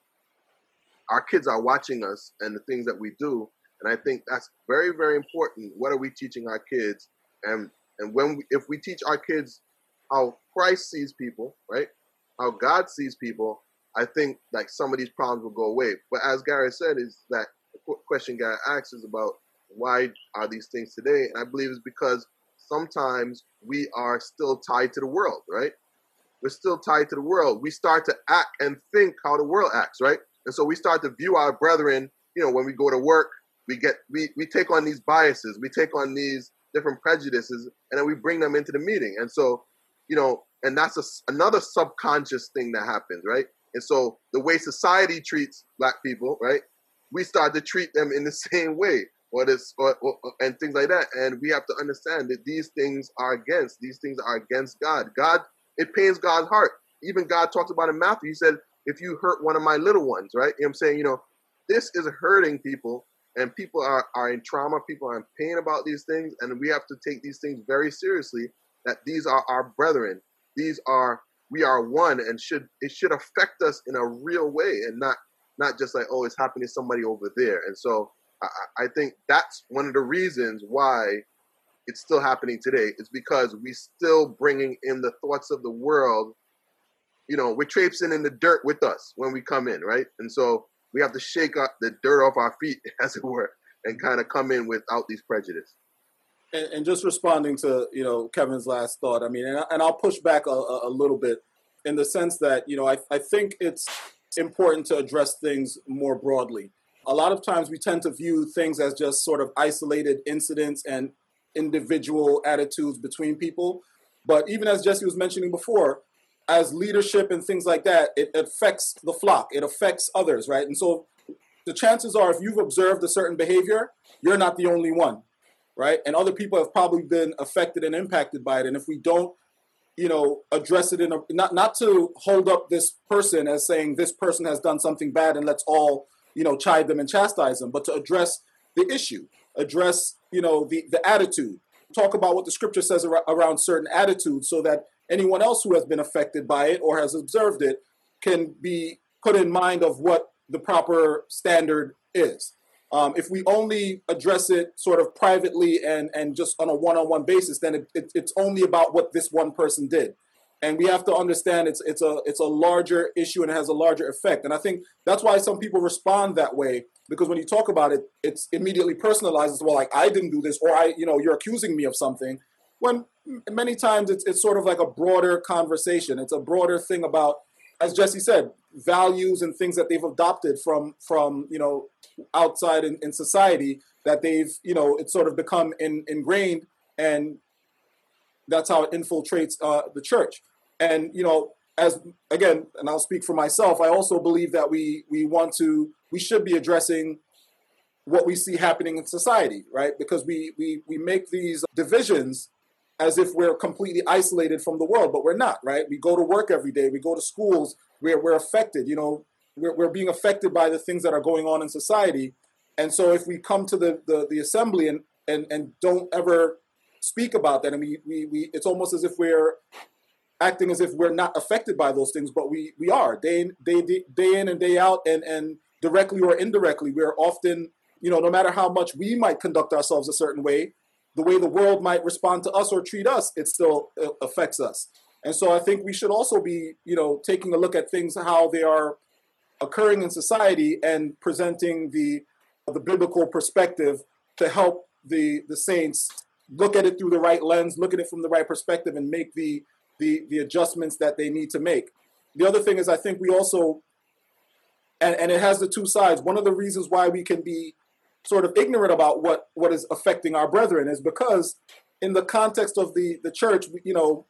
Our kids are watching us and the things that we do, and I think that's very, very important. What are we teaching our kids? And and when we, if we teach our kids how Christ sees people, right? How God sees people, I think like some of these problems will go away. But as Gary said, is that the question Gary asks is about why are these things today? And I believe it's because sometimes we are still tied to the world, right? We're still tied to the world. We start to act and think how the world acts, right? And so we start to view our brethren, you know, when we go to work, we get we we take on these biases, we take on these different prejudices, and then we bring them into the meeting. And so, you know, and that's a, another subconscious thing that happens, right? And so the way society treats black people, right? We start to treat them in the same way or this or, or, and things like that. And we have to understand that these things are against, these things are against God. God, it pains God's heart. Even God talks about in Matthew, he said, if you hurt one of my little ones, right? You know I'm saying, you know, this is hurting people and people are, are in trauma, people are in pain about these things, and we have to take these things very seriously that these are our brethren. These are we are one and should it should affect us in a real way and not not just like, oh, it's happening to somebody over there. And so I, I think that's one of the reasons why it's still happening today is because we still bringing in the thoughts of the world. You know, we're traipsing in the dirt with us when we come in, right? And so we have to shake up the dirt off our feet, as it were, and kind of come in without these prejudice. And, and, just responding to you know Kevin's last thought, I mean, and, and I'll push back a, a, little bit in the sense that you know I, I think it's important to address things more broadly. A lot of times we tend to view things as just sort of isolated incidents and individual attitudes between people. But even as Jesse was mentioning before, as leadership and things like that, it affects the flock, it affects others, right? And so the chances are if you've observed a certain behavior, you're not the only one, right? And other people have probably been affected and impacted by it. And if we don't, you know, address it in a not not to hold up this person as saying this person has done something bad and let's all, you know, chide them and chastise them, but to address the issue, address, you know, the the attitude, talk about what the scripture says around certain attitudes so that anyone else who has been affected by it or has observed it can be put in mind of what the proper standard is. Um, if we only address it sort of privately and, and just on a one on one basis, then it, it, it's only about what this one person did. And we have to understand it's, it's, a, it's a larger issue and it has a larger effect. And I think that's why some people respond that way because when you talk about it, it's immediately personalized as well, like I didn't do this, or I, you know, you're accusing me of something when many times it's, it's sort of like a broader conversation. It's a broader thing about, as Jesse said, values and things that they've adopted from from you know outside in, in society that they've you know it's sort of become in, ingrained and that's how it infiltrates uh, the church. And you know, as again, and I'll speak for myself, I also believe that we we want to we should be addressing what we see happening in society, right? Because we we we make these divisions as if we're completely isolated from the world, but we're not, right? We go to work every day, we go to schools, we're, we're affected, you know, we're, we're being affected by the things that are going on in society. And so if we come to the, the, the assembly and, and, and don't ever speak about that, and we, we, we, it's almost as if we're acting as if we're not affected by those things, but we, we are day in, day, day in and day out, and, and directly or indirectly, we're often, you know, no matter how much we might conduct ourselves a certain way, the way the world might respond to us or treat us, it still uh, affects us. And so I think we should also be, you know, taking a look at things how they are occurring in society and presenting the the biblical perspective to help the the saints look at it through the right lens, look at it from the right perspective, and make the the the adjustments that they need to make. The other thing is, I think we also, and, and it has the two sides. One of the reasons why we can be sort of ignorant about what what is affecting our brethren is because in the context of the the church you know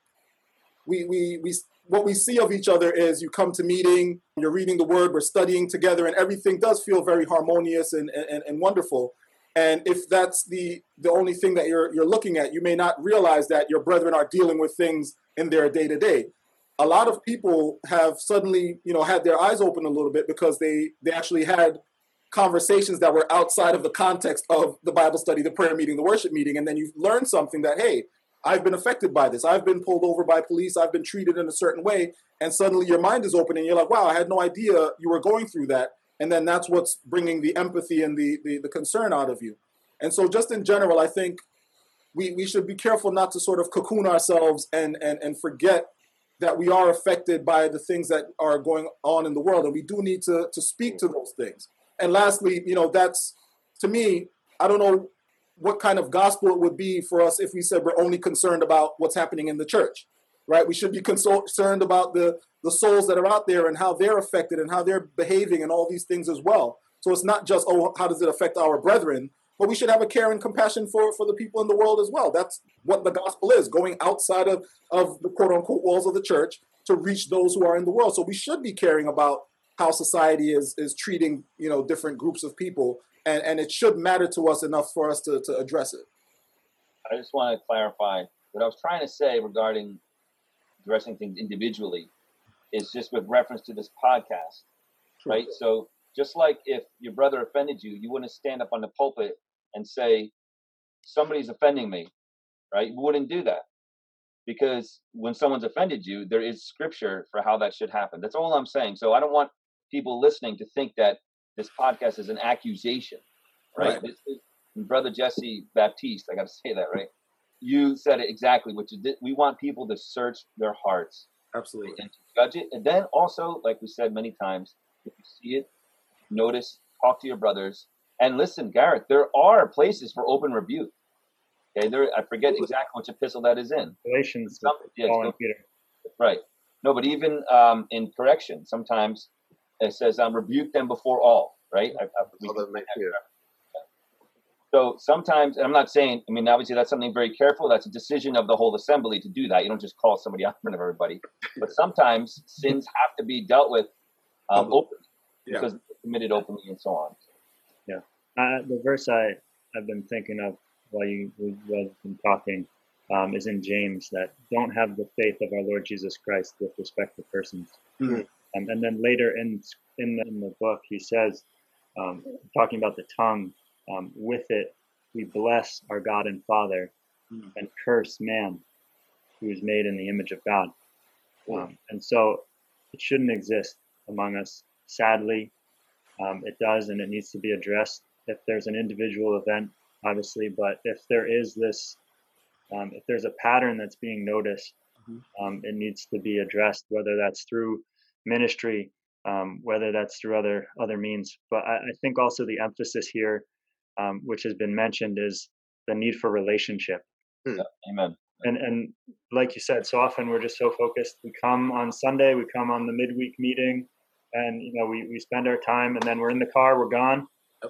we we we what we see of each other is you come to meeting you're reading the word we're studying together and everything does feel very harmonious and and, and wonderful. And if that's the the only thing that you're you're looking at you may not realize that your brethren are dealing with things in their day to day a lot of people have suddenly you know had their eyes open a little bit because they they actually had conversations that were outside of the context of the Bible study, the prayer meeting, the worship meeting, and then you learn something that, hey, I've been affected by this. I've been pulled over by police. I've been treated in a certain way. And suddenly your mind is open and you're like, wow, I had no idea you were going through that. And then that's what's bringing the empathy and the, the, the concern out of you. And so, just in general, I think we, we should be careful not to sort of cocoon ourselves and, and, and forget that we are affected by the things that are going on in the world, and we do need to to speak to those things. And lastly, you know, that's to me, I don't know what kind of gospel it would be for us if we said we're only concerned about what's happening in the church, right? We should be concerned about the the souls that are out there and how they're affected and how they're behaving and all these things as well. So it's not just oh, how does it affect our brethren, but we should have a care and compassion for for the people in the world as well. That's what the gospel is: going outside of of the quote unquote walls of the church to reach those who are in the world. So we should be caring about how society is is treating you know different groups of people, and and it should matter to us enough for us to to address it. I just want to clarify what I was trying to say regarding addressing things individually is just with reference to this podcast, right? So just like if your brother offended you, you wouldn't stand up on the pulpit and say, somebody's offending me, right? You wouldn't do that because when someone's offended you, there is scripture for how that should happen. That's all I'm saying. So I don't want people listening to think that this podcast is an accusation, right? right. Is, Brother Jesse Baptiste, I got to say that, right? You said it exactly, which is we want people to search their hearts. Absolutely. And to judge it. And then also, like we said many times, if you see it, notice, talk to your brothers. And listen, Gareth, there are places for open rebuke. Okay, there I forget exactly which epistle that is in. Galatians. Some, yeah, Peter. Right. No, but even um, in correction, sometimes it says, um, rebuke them before all, right? I, I, so sometimes, and I'm not saying, I mean, obviously that's something very careful. That's a decision of the whole assembly to do that. You don't just call somebody out in front of everybody. But sometimes sins have to be dealt with um, openly yeah. because committed openly and so on. Yeah. Uh, the verse I, I've been thinking of while you have been talking um, is in James that don't have the faith of our Lord Jesus Christ with respect to persons. Mm-hmm. Um, and then later in in the, in the book, he says, um, talking about the tongue, um, with it we bless our God and Father, mm-hmm. and curse man, who is made in the image of God. Um, and so, it shouldn't exist among us. Sadly, um, it does, and it needs to be addressed. If there's an individual event obviously, but if there is this, um, if there's a pattern that's being noticed, mm-hmm. um, it needs to be addressed, whether that's through ministry, um, whether that's through other other means. But I, I think also the emphasis here, um, which has been mentioned, is the need for relationship. Hmm. Yeah, amen. And and like you said, so often we're just so focused. We come on Sunday, we come on the midweek meeting, and you know we, we spend our time, and then we're in the car, we're gone,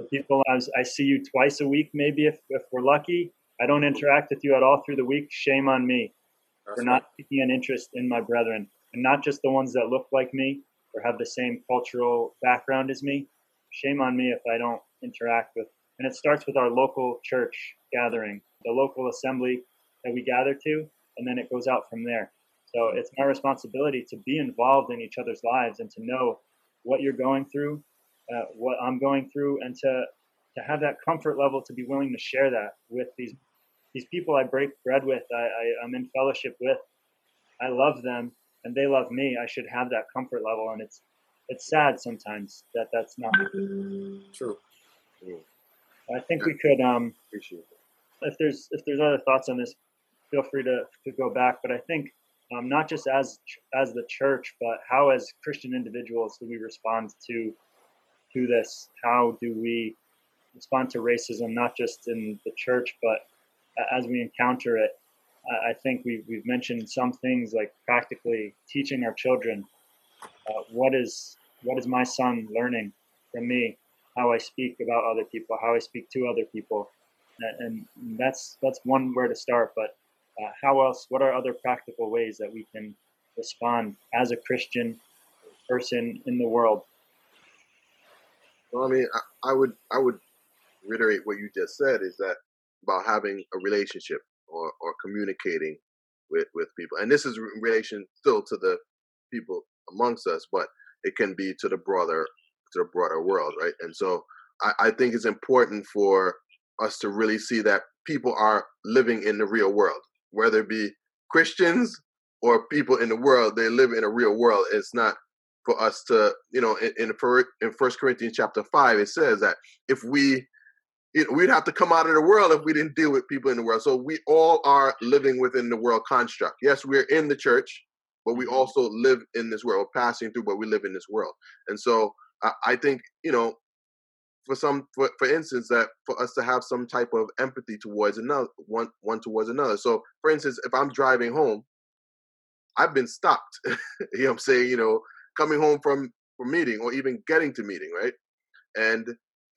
people as I see you twice a week, maybe if, if we're lucky. I don't interact with you at all through the week. Shame on me for not taking an interest in my brethren, and not just the ones that look like me or have the same cultural background as me. Shame on me if I don't interact with. And it starts with our local church gathering, the local assembly that we gather to, and then it goes out from there. So it's my responsibility to be involved in each other's lives and to know what you're going through uh, what I'm going through, and to to have that comfort level to be willing to share that with these these people I break bread with, I, I, am in fellowship with. I love them, and they love me. I should have that comfort level, and it's it's sad sometimes that that's not true. I think we could um if there's if there's other thoughts on this, feel free to to go back. But I think um, not just as as the church, but how as Christian individuals do we respond to to this? How do we respond to racism, not just in the church, but as we encounter it? I think we've, we've mentioned some things like practically teaching our children uh, what is what is my son learning from me, how I speak about other people, how I speak to other people, and, and that's that's one where to start. But uh, how else? What are other practical ways that we can respond as a Christian person in the world well, I mean, I, I would I would reiterate what you just said is that about having a relationship or, or communicating with, with people. And this is in relation still to the people amongst us, but it can be to the broader to the broader world, right? And so I, I think it's important for us to really see that people are living in the real world, whether it be Christians or people in the world, they live in a real world. It's not for us to, you know, in in, in First Corinthians chapter five, it says that if we, we'd have to come out of the world if we didn't deal with people in the world. So we all are living within the world construct. Yes, we're in the church, but we mm-hmm. also live in this world, passing through, but we live in this world. And so I, I think, you know, for some for, for instance that for us to have some type of empathy towards another one one towards another so for instance if i'm driving home i've been stopped you know i'm saying you know coming home from from meeting or even getting to meeting right and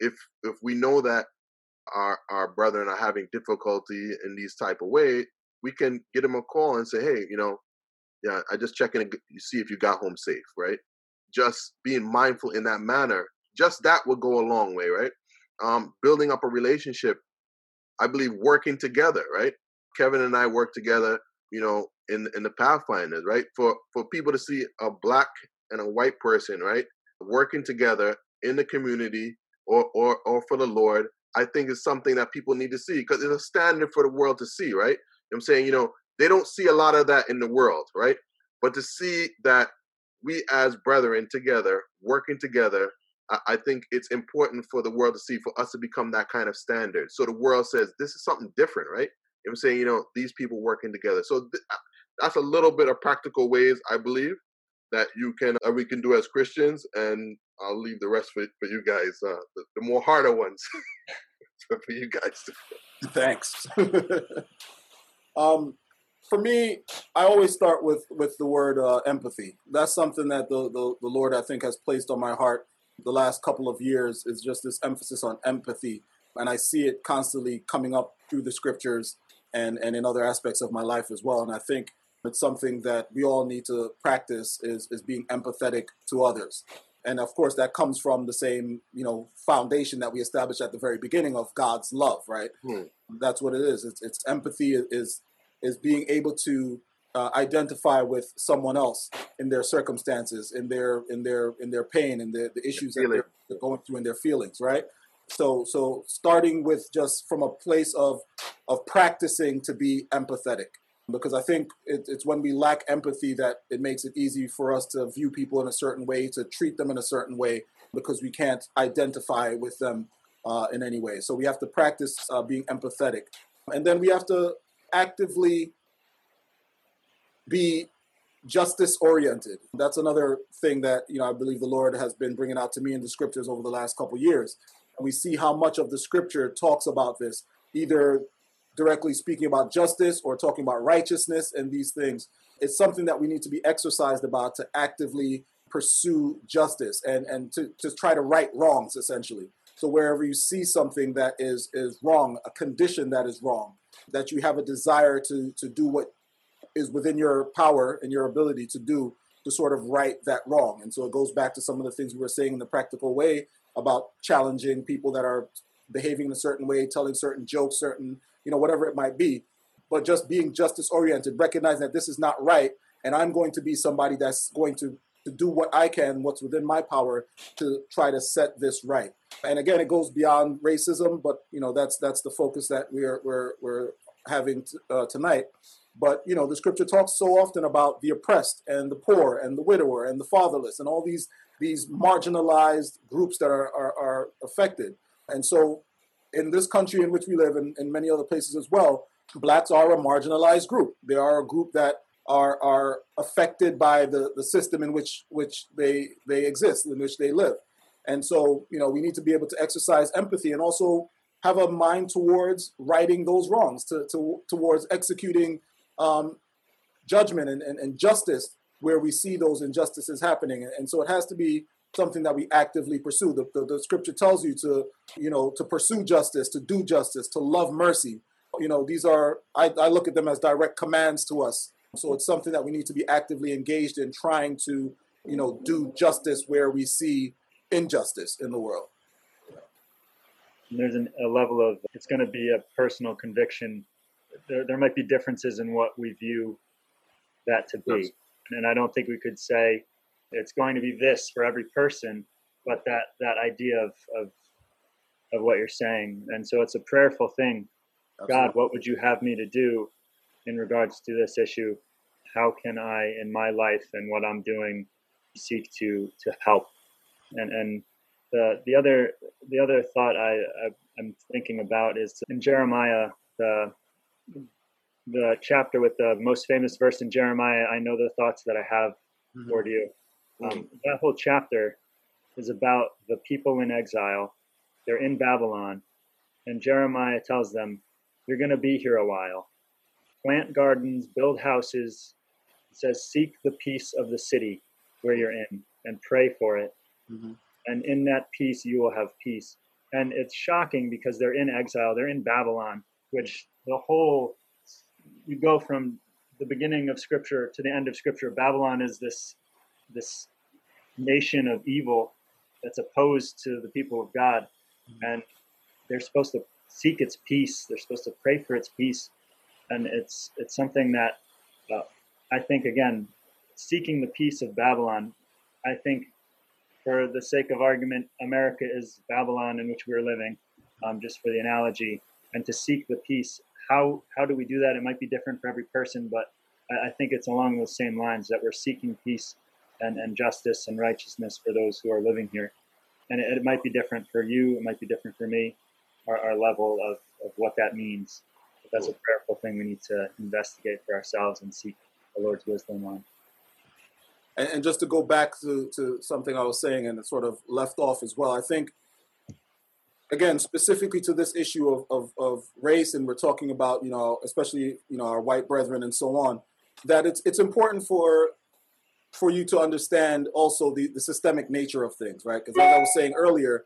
if if we know that our our brethren are having difficulty in these type of way we can get them a call and say hey you know yeah i just checking to see if you got home safe right just being mindful in that manner just that would go a long way, right? Um, building up a relationship, I believe working together, right? Kevin and I work together, you know, in in the Pathfinders, right? For for people to see a black and a white person, right, working together in the community or or or for the Lord, I think is something that people need to see because it's a standard for the world to see, right? I'm saying, you know, they don't see a lot of that in the world, right? But to see that we as brethren together, working together, I think it's important for the world to see, for us to become that kind of standard. So the world says this is something different, right? I'm saying, you know, these people working together. So th- uh, that's a little bit of practical ways I believe that you can uh, we can do as Christians, and I'll leave the rest for, for you guys, uh, the, the more harder ones for you guys. Thanks. um, for me, I always start with with the word uh, empathy. That's something that the, the the Lord I think has placed on my heart the last couple of years is just this emphasis on empathy. And I see it constantly coming up through the scriptures and, and in other aspects of my life as well. And I think it's something that we all need to practice is, is being empathetic to others. And of course, that comes from the same, you know, foundation that we established at the very beginning of God's love, right? Hmm. That's what it is. It's, it's empathy is is being able to uh, identify with someone else in their circumstances, in their in their in their pain, and the, the issues that they're, they're going through in their feelings, right? So so starting with just from a place of of practicing to be empathetic, because I think it, it's when we lack empathy that it makes it easy for us to view people in a certain way, to treat them in a certain way, because we can't identify with them uh, in any way. So we have to practice uh, being empathetic, and then we have to actively be justice oriented. That's another thing that you know I believe the Lord has been bringing out to me in the scriptures over the last couple years, and we see how much of the scripture talks about this, either directly speaking about justice or talking about righteousness and these things. It's something that we need to be exercised about to actively pursue justice and and to, to try to right wrongs essentially. So wherever you see something that is is wrong, a condition that is wrong, that you have a desire to to do what is within your power and your ability to do to sort of right that wrong. And so it goes back to some of the things we were saying in the practical way about challenging people that are behaving in a certain way, telling certain jokes, certain, you know, whatever it might be. But just being justice oriented, recognizing that this is not right, and I'm going to be somebody that's going to to do what I can, what's within my power, to try to set this right. And again, it goes beyond racism, but you know that's that's the focus that we're we're we're having t- uh, tonight. But you know, the scripture talks so often about the oppressed and the poor and the widower and the fatherless and all these these marginalized groups that are, are, are affected. And so in this country in which we live and in many other places as well, blacks are a marginalized group. They are a group that are are affected by the, the system in which which they they exist, in which they live. And so, you know, we need to be able to exercise empathy and also have a mind towards righting those wrongs, to, to towards executing um, judgment and, and, and, justice where we see those injustices happening. And so it has to be something that we actively pursue. The, the, the, scripture tells you to, you know, to pursue justice, to do justice, to love mercy. You know, these are, I, I look at them as direct commands to us. So it's something that we need to be actively engaged in trying to, you know, do justice where we see injustice in the world. There's an, a level of, it's going to be a personal conviction there, there might be differences in what we view that to be. Yes. And I don't think we could say it's going to be this for every person, but that, that idea of, of, of what you're saying. And so it's a prayerful thing. Absolutely. God, what would you have me to do in regards to this issue? How can I, in my life and what I'm doing, seek to to help? And and the the other the other thought I, I am thinking about is in Jeremiah the the chapter with the most famous verse in Jeremiah, I know the thoughts that I have Mhm. toward you. Um, that whole chapter is about the people in exile. They're in Babylon, and Jeremiah tells them, You're going to be here a while. Plant gardens, build houses. It says, Seek the peace of the city where you're in and pray for it. Mhm. And in that peace, you will have peace. And it's shocking because they're in exile, they're in Babylon, which the whole, you go from the beginning of Scripture to the end of Scripture. Babylon is this, this nation of evil that's opposed to the people of God. And they're supposed to seek its peace. They're supposed to pray for its peace, and it's it's something that uh, I think again, seeking the peace of Babylon. I think, for the sake of argument, America is Babylon in which we're living, um, just for the analogy, and to seek the peace. How how do we do that? It might be different for every person, but I, I think it's along those same lines that we're seeking peace and, and justice and righteousness for those who are living here. And it, it might be different for you. It might be different for me our, our level of, of what that means. But that's a prayerful thing we need to investigate for ourselves and seek the Lord's wisdom on. And, and just to go back to, to something I was saying and it sort of left off as well, I think, again, specifically to this issue of, of, of race, and we're talking about, you know, especially, you know, our white brethren and so on, that it's, it's important for for you to understand also the, the systemic nature of things, right? Because as I was saying earlier,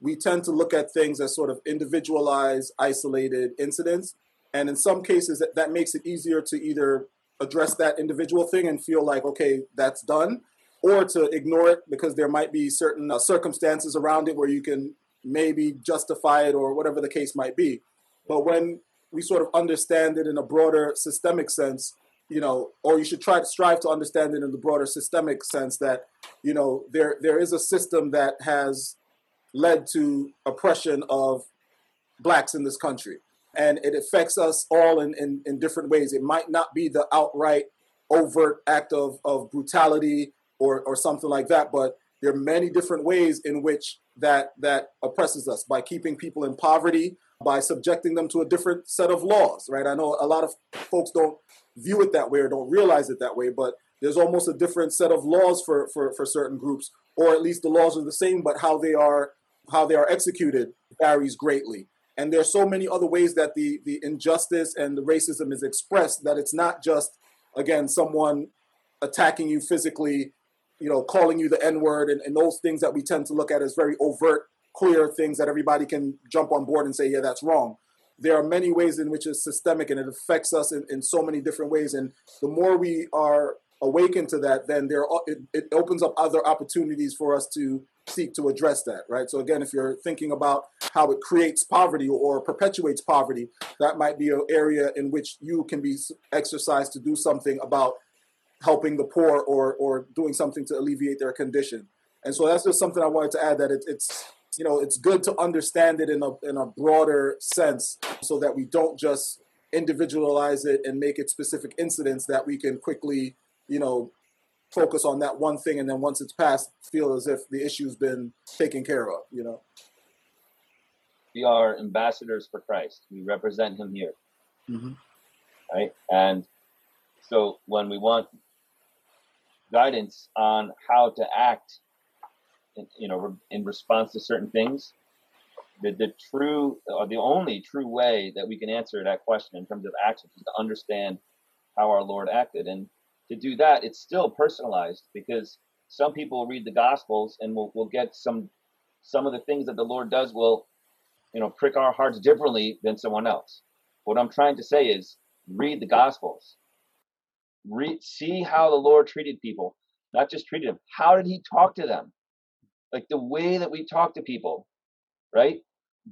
we tend to look at things as sort of individualized, isolated incidents. And in some cases, that, that makes it easier to either address that individual thing and feel like, okay, that's done, or to ignore it because there might be certain uh, circumstances around it where you can maybe justify it or whatever the case might be. But when we sort of understand it in a broader systemic sense, you know, or you should try to strive to understand it in the broader systemic sense that, you know, there there is a system that has led to oppression of blacks in this country. And it affects us all in, in, in different ways. It might not be the outright overt act of, of brutality or, or something like that, but there are many different ways in which that that oppresses us by keeping people in poverty, by subjecting them to a different set of laws, right? I know a lot of folks don't view it that way or don't realize it that way, but there's almost a different set of laws for, for, for certain groups, or at least the laws are the same, but how they are how they are executed varies greatly. And there's so many other ways that the the injustice and the racism is expressed that it's not just again someone attacking you physically, you know, calling you the N word and, and those things that we tend to look at as very overt, clear things that everybody can jump on board and say, yeah, that's wrong. There are many ways in which it's systemic and it affects us in, in so many different ways. And the more we are awakened to that, then there are, it, it opens up other opportunities for us to seek to address that, right? So again, if you're thinking about how it creates poverty or perpetuates poverty, that might be an area in which you can be exercised to do something about helping the poor or or doing something to alleviate their condition. And so that's just something I wanted to add that it, it's you know it's good to understand it in a in a broader sense so that we don't just individualize it and make it specific incidents that we can quickly you know focus on that one thing and then once it's passed feel as if the issue's been taken care of you know We are ambassadors for Christ. We represent Him here, mm-hmm. right? And so when we want guidance on how to act, you know, in response to certain things, the, the true or the only true way that we can answer that question in terms of action is to understand how our Lord acted. And to do that, it's still personalized because some people read the Gospels and will will get some some of the things that the Lord does will, you know, prick our hearts differently than someone else. What I'm trying to say is read the Gospels. Read, see how the Lord treated people, not just treated them. How did He talk to them? Like the way that we talk to people, right?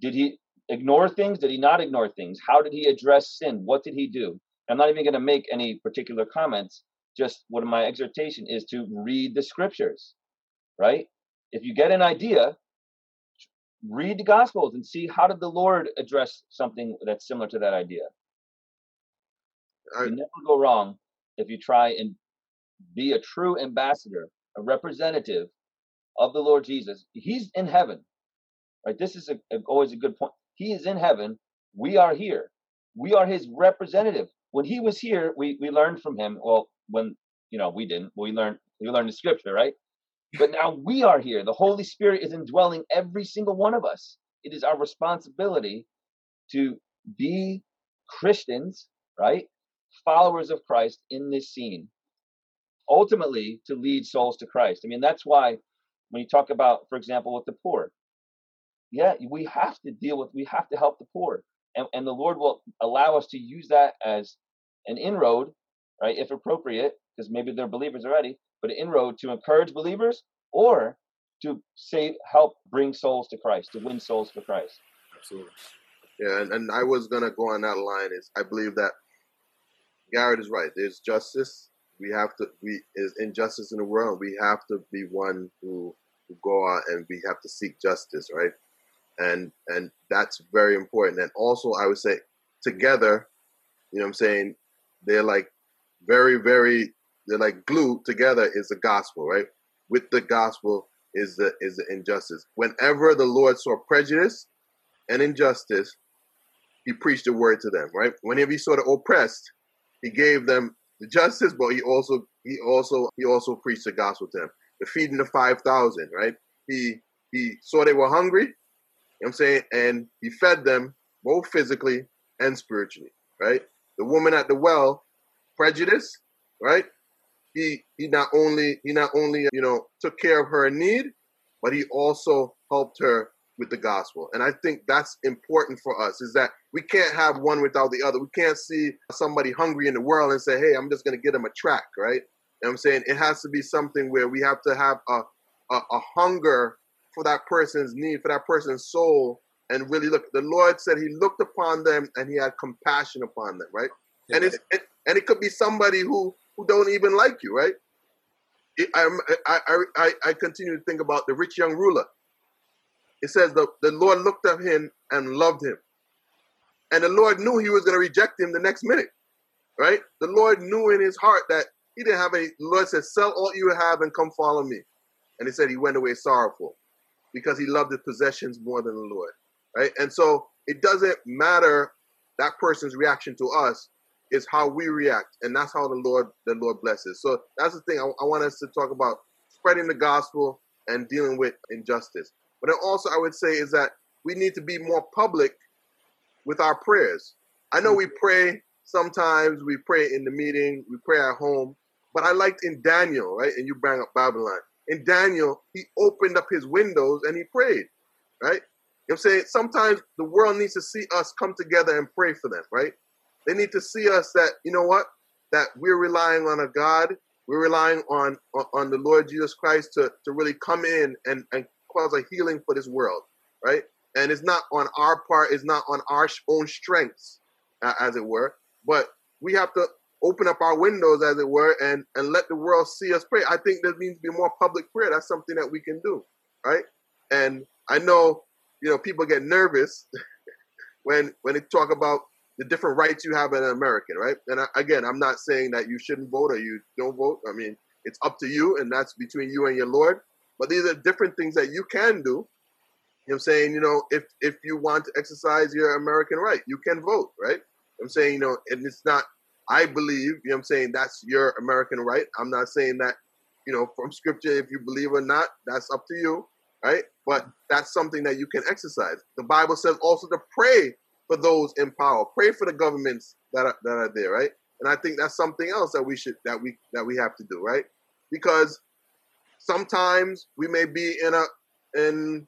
Did He ignore things? Did He not ignore things? How did He address sin? What did He do? I'm not even going to make any particular comments. Just what my exhortation is to read the scriptures, right? If you get an idea, read the gospels and see how did the lord address something that's similar to that idea I, you never go wrong if you try and be a true ambassador a representative of the lord jesus he's in heaven right this is a, a- always a good point he is in heaven we are here we are his representative when he was here, we we learned from him. Well, when you know we didn't, we learned we learned the scripture, right? But now we are here. The Holy Spirit is indwelling every single one of us. It is our responsibility to be Christians, right? Followers of Christ in this scene. Ultimately, to lead souls to Christ. I mean, that's why when you talk about, for example, with the poor, yeah, we have to deal with, we have to help the poor. And, and the Lord will allow us to use that as an inroad, right, if appropriate, because maybe they're believers already, but an inroad to encourage believers or to save, help bring souls to Christ, to win souls for Christ. Absolutely. Yeah, and, and I was gonna go on that line. Is I believe that Gareth is right. There's justice. We have to. We is injustice in the world. We have to be one who, who go out and we have to seek justice, right? And and that's very important. And also, I would say together, you know, what I'm saying they're like very, very. They're like glue together is the gospel, right? With the gospel is the is the injustice. Whenever the Lord saw prejudice and injustice, he preached the word to them, right? Whenever he saw the oppressed, he gave them the justice, but he also he also he also preached the gospel to them. Feeding the five thousand, right? He he saw they were hungry, you know I'm saying, and he fed them both physically and spiritually, right? The woman at the well, prejudice, right? He he not only he not only you know took care of her need, but he also helped her with the gospel. And I think that's important for us is that we can't have one without the other. We can't see somebody hungry in the world and say, hey, I'm just going to get them a track, right? I'm saying it has to be something where we have to have a, a, a hunger for that person's need, for that person's soul, and really look. The Lord said He looked upon them and He had compassion upon them, right? Yeah. And it's it, and it could be somebody who who don't even like you, right? I, I, I, I continue to think about the rich young ruler it says the, the Lord looked at him and loved him. And the Lord knew he was going to reject him the next minute, right? The Lord knew in his heart that he didn't have any. The Lord said, Sell all you have and come follow me. And he said he went away sorrowful because he loved his possessions more than the Lord, right? And so it doesn't matter that person's reaction to us is how we react and that's how the lord the lord blesses so that's the thing I, I want us to talk about spreading the gospel and dealing with injustice but also, I would say is that we need to be more public with our prayers. I know we pray sometimes, we pray in the meeting, we pray at home, but I liked in Daniel, right? And you bring up Babylon. In Daniel, he opened up his windows and he prayed, right? You know I'm saying? Sometimes the world needs to see us come together and pray for them, right? They need to see us that, you know what? That we're relying on a God, we're relying on on, the Lord Jesus Christ to, to really come in and, and cause a healing for this world, right? And it's not on our part, it's not on our own strengths, uh, as it were, but we have to open up our windows, as it were, and, and let the world see us pray. I think there needs to be more public prayer. That's something that we can do, right? And I know, you know, people get nervous when when they talk about the different rights you have as an American, right? And I, again, I'm not saying that you shouldn't vote or you don't vote. I mean, it's up to you, and that's between you and your Lord. But these are different things that you can do. You know I'm saying? You know, if if you want to exercise your American right, you can vote, right? I'm saying, you know, and it's not I believe, you know I'm saying, that's your American right. I'm not saying that, you know, from scripture, if you believe or not, that's up to you, right? But that's something that you can exercise. The Bible says also to pray for those in power, pray for the governments that are, that are there, right? And I think that's something else that we should that we that we have to do, right? Because sometimes we may be in a in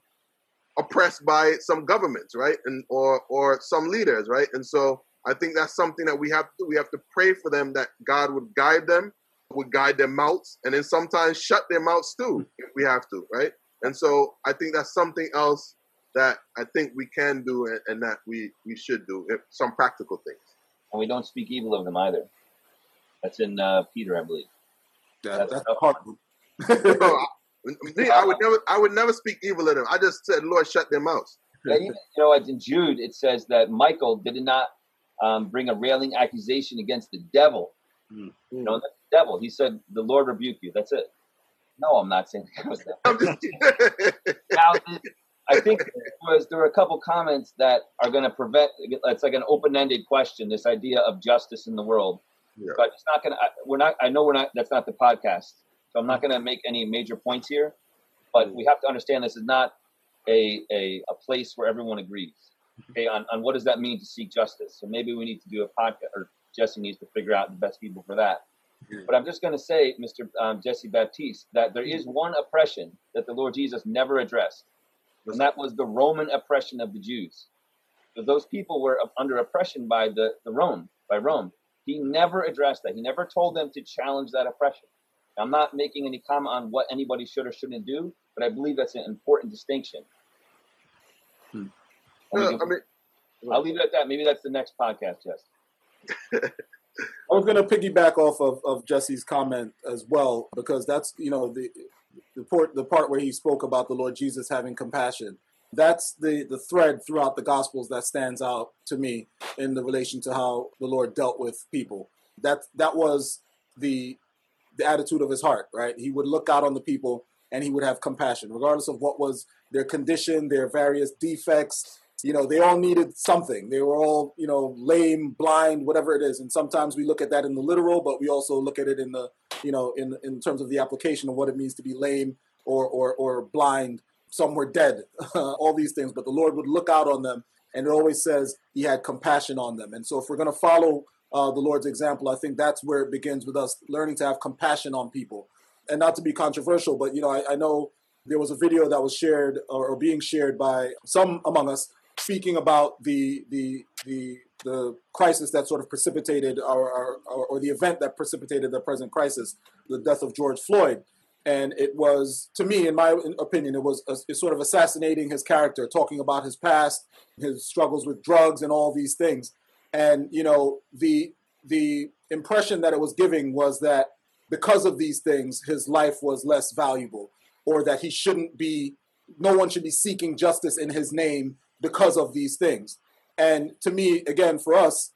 oppressed by some governments, right? And or or some leaders, right? And so I think that's something that we have to do. We have to pray for them that God would guide them, would guide their mouths, and then sometimes shut their mouths too if we have to, right? And so I think that's something else that I think we can do and, and that we we should do some practical things. And we don't speak evil of them either. That's in uh, Peter, I believe. Yeah, that's, that's part, me, I would never, I would never speak evil of them. I just said, Lord, shut their mouths. Yeah, you know, in Jude it says that Michael did not um, bring a railing accusation against the devil. Mm. You know, the devil. He said, "The Lord rebuke you." That's it. No, I'm not saying that was that. now, I think there was there were a couple comments that are going to prevent. It's like an open-ended question. This idea of justice in the world, Yeah. but it's not going to. We're not. I know we're not. That's not the podcast, so I'm not going to make any major points here. But we have to understand this is not a a, a place where everyone agrees. Okay, on, on what does that mean to seek justice? So maybe we need to do a podcast, or Jesse needs to figure out the best people for that. But I'm just going to say, Mr. Um, Jesse Baptiste, that there is one oppression that the Lord Jesus never addressed, and that was the Roman oppression of the Jews. Because those people were under oppression by the, the Rome, by Rome. He never addressed that. He never told them to challenge that oppression. I'm not making any comment on what anybody should or shouldn't do, but I believe that's an important distinction. Hmm. And we No, can- I mean, I'll leave it at that. Maybe that's the next podcast, Jess. I was going to piggyback off of, of Jesse's comment as well, because that's you know the the part the part where he spoke about the Lord Jesus having compassion. That's the the thread throughout the Gospels that stands out to me in the relation to how the Lord dealt with people. That that was the the attitude of his heart, right? He would look out on the people and he would have compassion, regardless of what was their condition, their various defects, you know they all needed something. They were all you know lame blind whatever it is. And sometimes we look at that in the literal but we also look at it in the you know in in terms of the application of what it means to be lame or or, or blind. Some were dead all these things but the lord would look out on them and it always says he had compassion on them. And so if we're going to follow uh, the lord's example i think that's where it begins with us learning to have compassion on people. And not to be controversial but you know i, I know there was a video that was shared or, or being shared by some among us speaking about the the the the crisis that sort of precipitated our, our, or the event that precipitated the present crisis, the death of George Floyd, and it was to me, in my opinion, it was a, it's sort of assassinating his character, talking about his past, his struggles with drugs, and all these things, and you know the the impression that it was giving was that because of these things, his life was less valuable, or that he shouldn't be, no one should be seeking justice in his name because of these things. And to me, again, for us,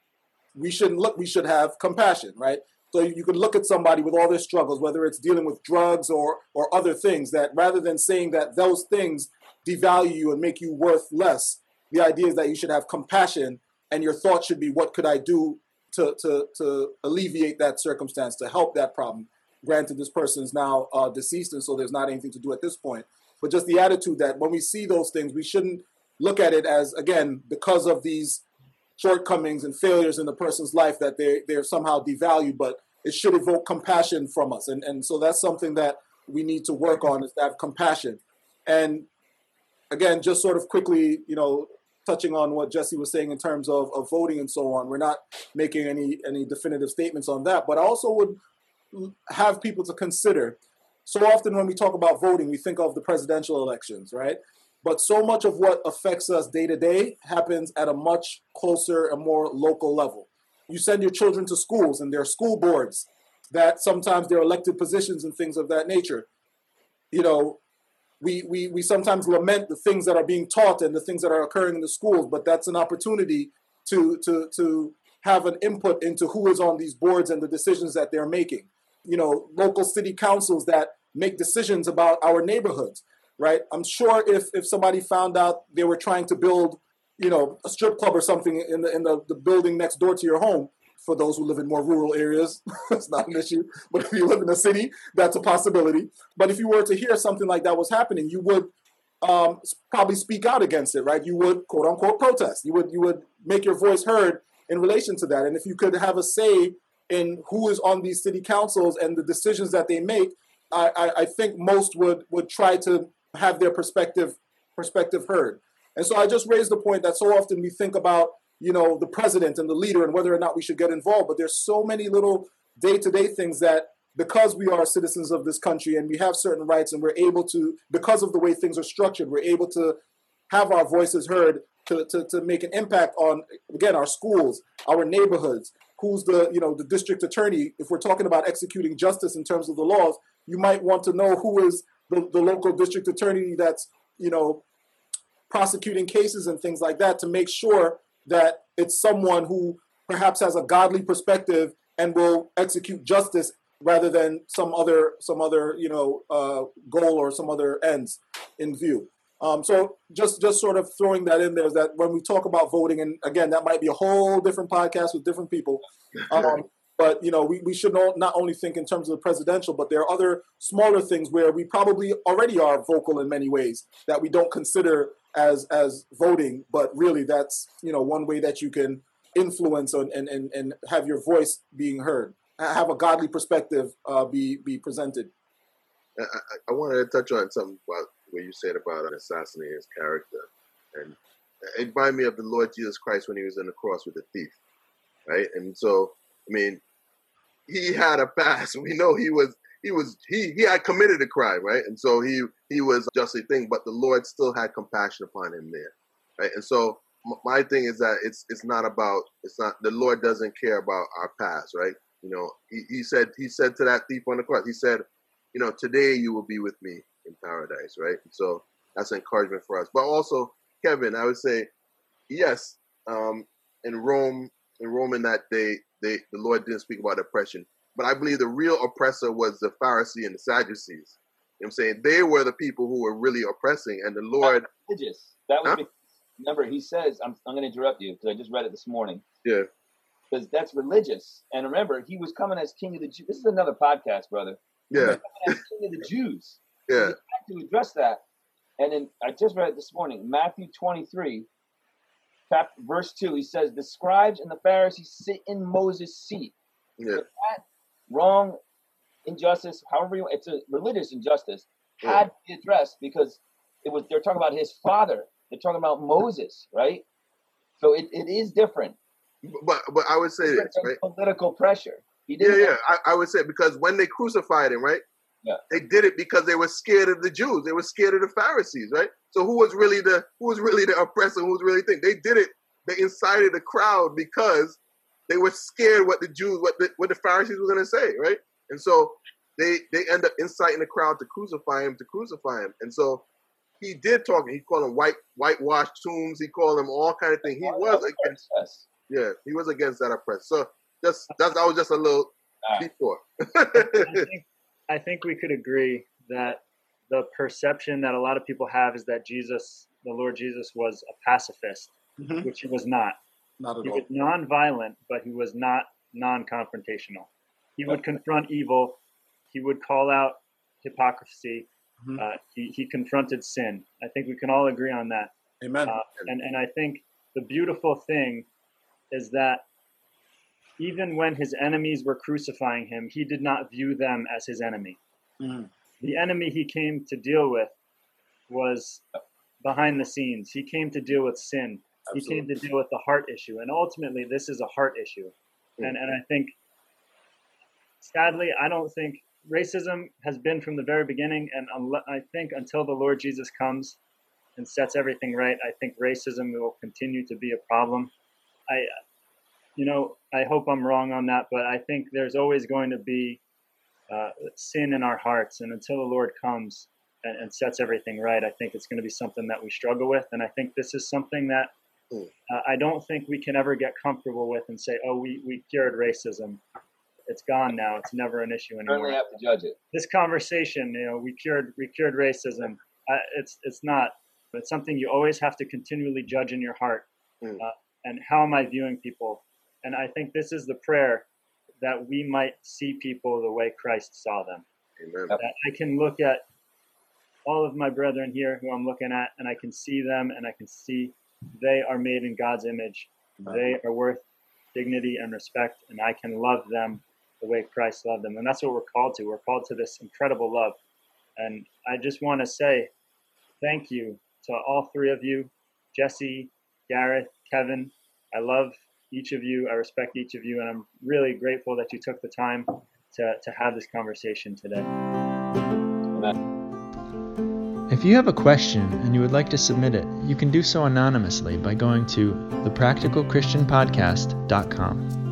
we shouldn't look, we should have compassion, right? So you can look at somebody with all their struggles, whether it's dealing with drugs or or other things, that rather than saying that those things devalue you and make you worth less, the idea is that you should have compassion and your thought should be, what could I do to to to alleviate that circumstance, to help that problem? Granted, this person is now uh, deceased, and so there's not anything to do at this point. But just the attitude that when we see those things, we shouldn't look at it as again because of these shortcomings and failures in the person's life that they they're somehow devalued, but it should evoke compassion from us, and and so that's something that we need to work on is to have compassion, and again, just sort of quickly, you know, touching on what Jesse was saying in terms of, of voting and so on. We're not making any any definitive statements on that, but I also would have people to consider. So often when we talk about voting, we think of the presidential elections, right? But so much of what affects us day to day happens at a much closer and more local level. You send your children to schools, and there are school boards that sometimes they're elected positions and things of that nature. You know, we, we, we sometimes lament the things that are being taught and the things that are occurring in the schools, but that's an opportunity to, to, to have an input into who is on these boards and the decisions that they're making. You know, local city councils that make decisions about our neighborhoods right? I'm sure if if somebody found out they were trying to build, you know, a strip club or something in the in the, the building next door to your home, for those who live in more rural areas, it's not an issue. But if you live in a city, that's a possibility. But if you were to hear something like that was happening, you would um, probably speak out against it, right? You would quote unquote protest. You would you would make your voice heard in relation to that. And if you could have a say in who is on these city councils and the decisions that they make, I, I, I think most would would try to have their perspective perspective heard. And so I just raised the point that so often we think about, you know, the president and the leader and whether or not we should get involved, but there's so many little day-to-day things that because we are citizens of this country and we have certain rights and we're able to because of the way things are structured, we're able to have our voices heard to, to, to make an impact on again our schools, our neighborhoods, who's the you know the district attorney. If we're talking about executing justice in terms of the laws, you might want to know who is the, the local district attorney that's you know prosecuting cases and things like that to make sure that it's someone who perhaps has a godly perspective and will execute justice rather than some other some other you know uh, goal or some other ends in view Um, so just just sort of throwing that in there is that when we talk about voting, and again, that might be a whole different podcast with different people. Um, but you know, we, we should not only think in terms of the presidential, but there are other smaller things where we probably already are vocal in many ways that we don't consider as as voting, but really that's you know one way that you can influence and and, and, have your voice being heard, have a godly perspective uh, be be presented. I, I, I wanted to touch on something about what you said about assassinating his character, and it reminded me of the Lord Jesus Christ when he was on the cross with the thief, right? And so, I mean, he had a past. We know he was he was he he had committed a crime, right? And so he he was justly thing, but the Lord still had compassion upon him there, right? And so my thing is that it's it's not about it's not the Lord doesn't care about our past, right? You know, he, he said he said to that thief on the cross, he said, you know, today you will be with me in paradise, right? And so that's encouragement for us. But also, Kevin, I would say, yes, um, in Rome, in Rome in that day, they the Lord didn't speak about oppression. But I believe the real oppressor was the Pharisee and the Sadducees. You know what I'm saying? They were the people who were really oppressing, and the Lord. Religious. That was huh? remember he says. I'm I'm going to interrupt you because I just read it this morning. Yeah. Because that's religious, and remember he was coming as king of the Jews. This is another podcast, brother. Yeah. as king of the Jews. Yeah. So to address that, and then I just read it this morning, Matthew 23, chapter, verse 2, he says, The scribes and the Pharisees sit in Moses' seat. Yeah. that wrong injustice, however you it's a religious injustice, had to be addressed because it was they're talking about his father. They're talking about Moses, right? So it, it is different. But but I would say this, right? Political pressure. yeah, yeah. I, I would say because when they crucified him, right? Yeah. They did it because they were scared of the Jews. They were scared of the Pharisees, right? So who was really the who was really the oppressor? Who was really the thing? They did it. They incited the crowd because they were scared what the Jews, what the what the Pharisees were going to say, right? And so they they end up inciting the crowd to crucify him, to crucify him. And so he did talk. He called them white whitewashed tombs. He called them all kind of things. He was against. Us. Yeah, he was against that oppression. So just that's that was just a little before. I, think, we could agree that the perception that a lot of people have is that Jesus, the Lord Jesus, was a pacifist, mm-hmm. which he was not. Not at he all. He was non-violent, but he was not non-confrontational. He would confront evil. He would call out hypocrisy. Mm-hmm. Uh, he, he confronted sin. I think we can all agree on that. Amen. Uh, and, and I think the beautiful thing is that even when his enemies were crucifying him, he did not view them as his enemy. Mm-hmm. The enemy he came to deal with was behind the scenes. He came to deal with sin. Absolutely. He came to deal with the heart issue. And ultimately, this is a heart issue. Mm-hmm. And, and I think, sadly, I don't think racism has been from the very beginning. And I think until the Lord Jesus comes and sets everything right, I think racism will continue to be a problem. I, you know, I hope I'm wrong on that, but I think there's always going to be uh, sin in our hearts, and until the Lord comes and, and, sets everything right, I think it's going to be something that we struggle with, and I think this is something that uh, I don't think we can ever get comfortable with and say, "Oh, we we cured racism." It's gone now. It's never an issue anymore. Certainly have to judge it. This conversation, you know, we cured we cured racism. Uh, it's it's not. It's something you always have to continually judge in your heart. Uh, and how am I viewing people? And I think this is the prayer that we might see people the way Christ saw them. Amen. That I can look at all of my brethren here who I'm looking at, and I can see them, and I can see they are made in God's image. They are worth dignity and respect, and I can love them the way Christ loved them. And that's what we're called to. We're called to this incredible love. And I just want to say thank you to all three of you Jesse, Gareth, Kevin. I love each of you. I respect each of you, and I'm really grateful that you took the time to, to have this conversation today. If you have a question and you would like to submit it, you can do so anonymously by going to thepracticalchristianpodcast.com.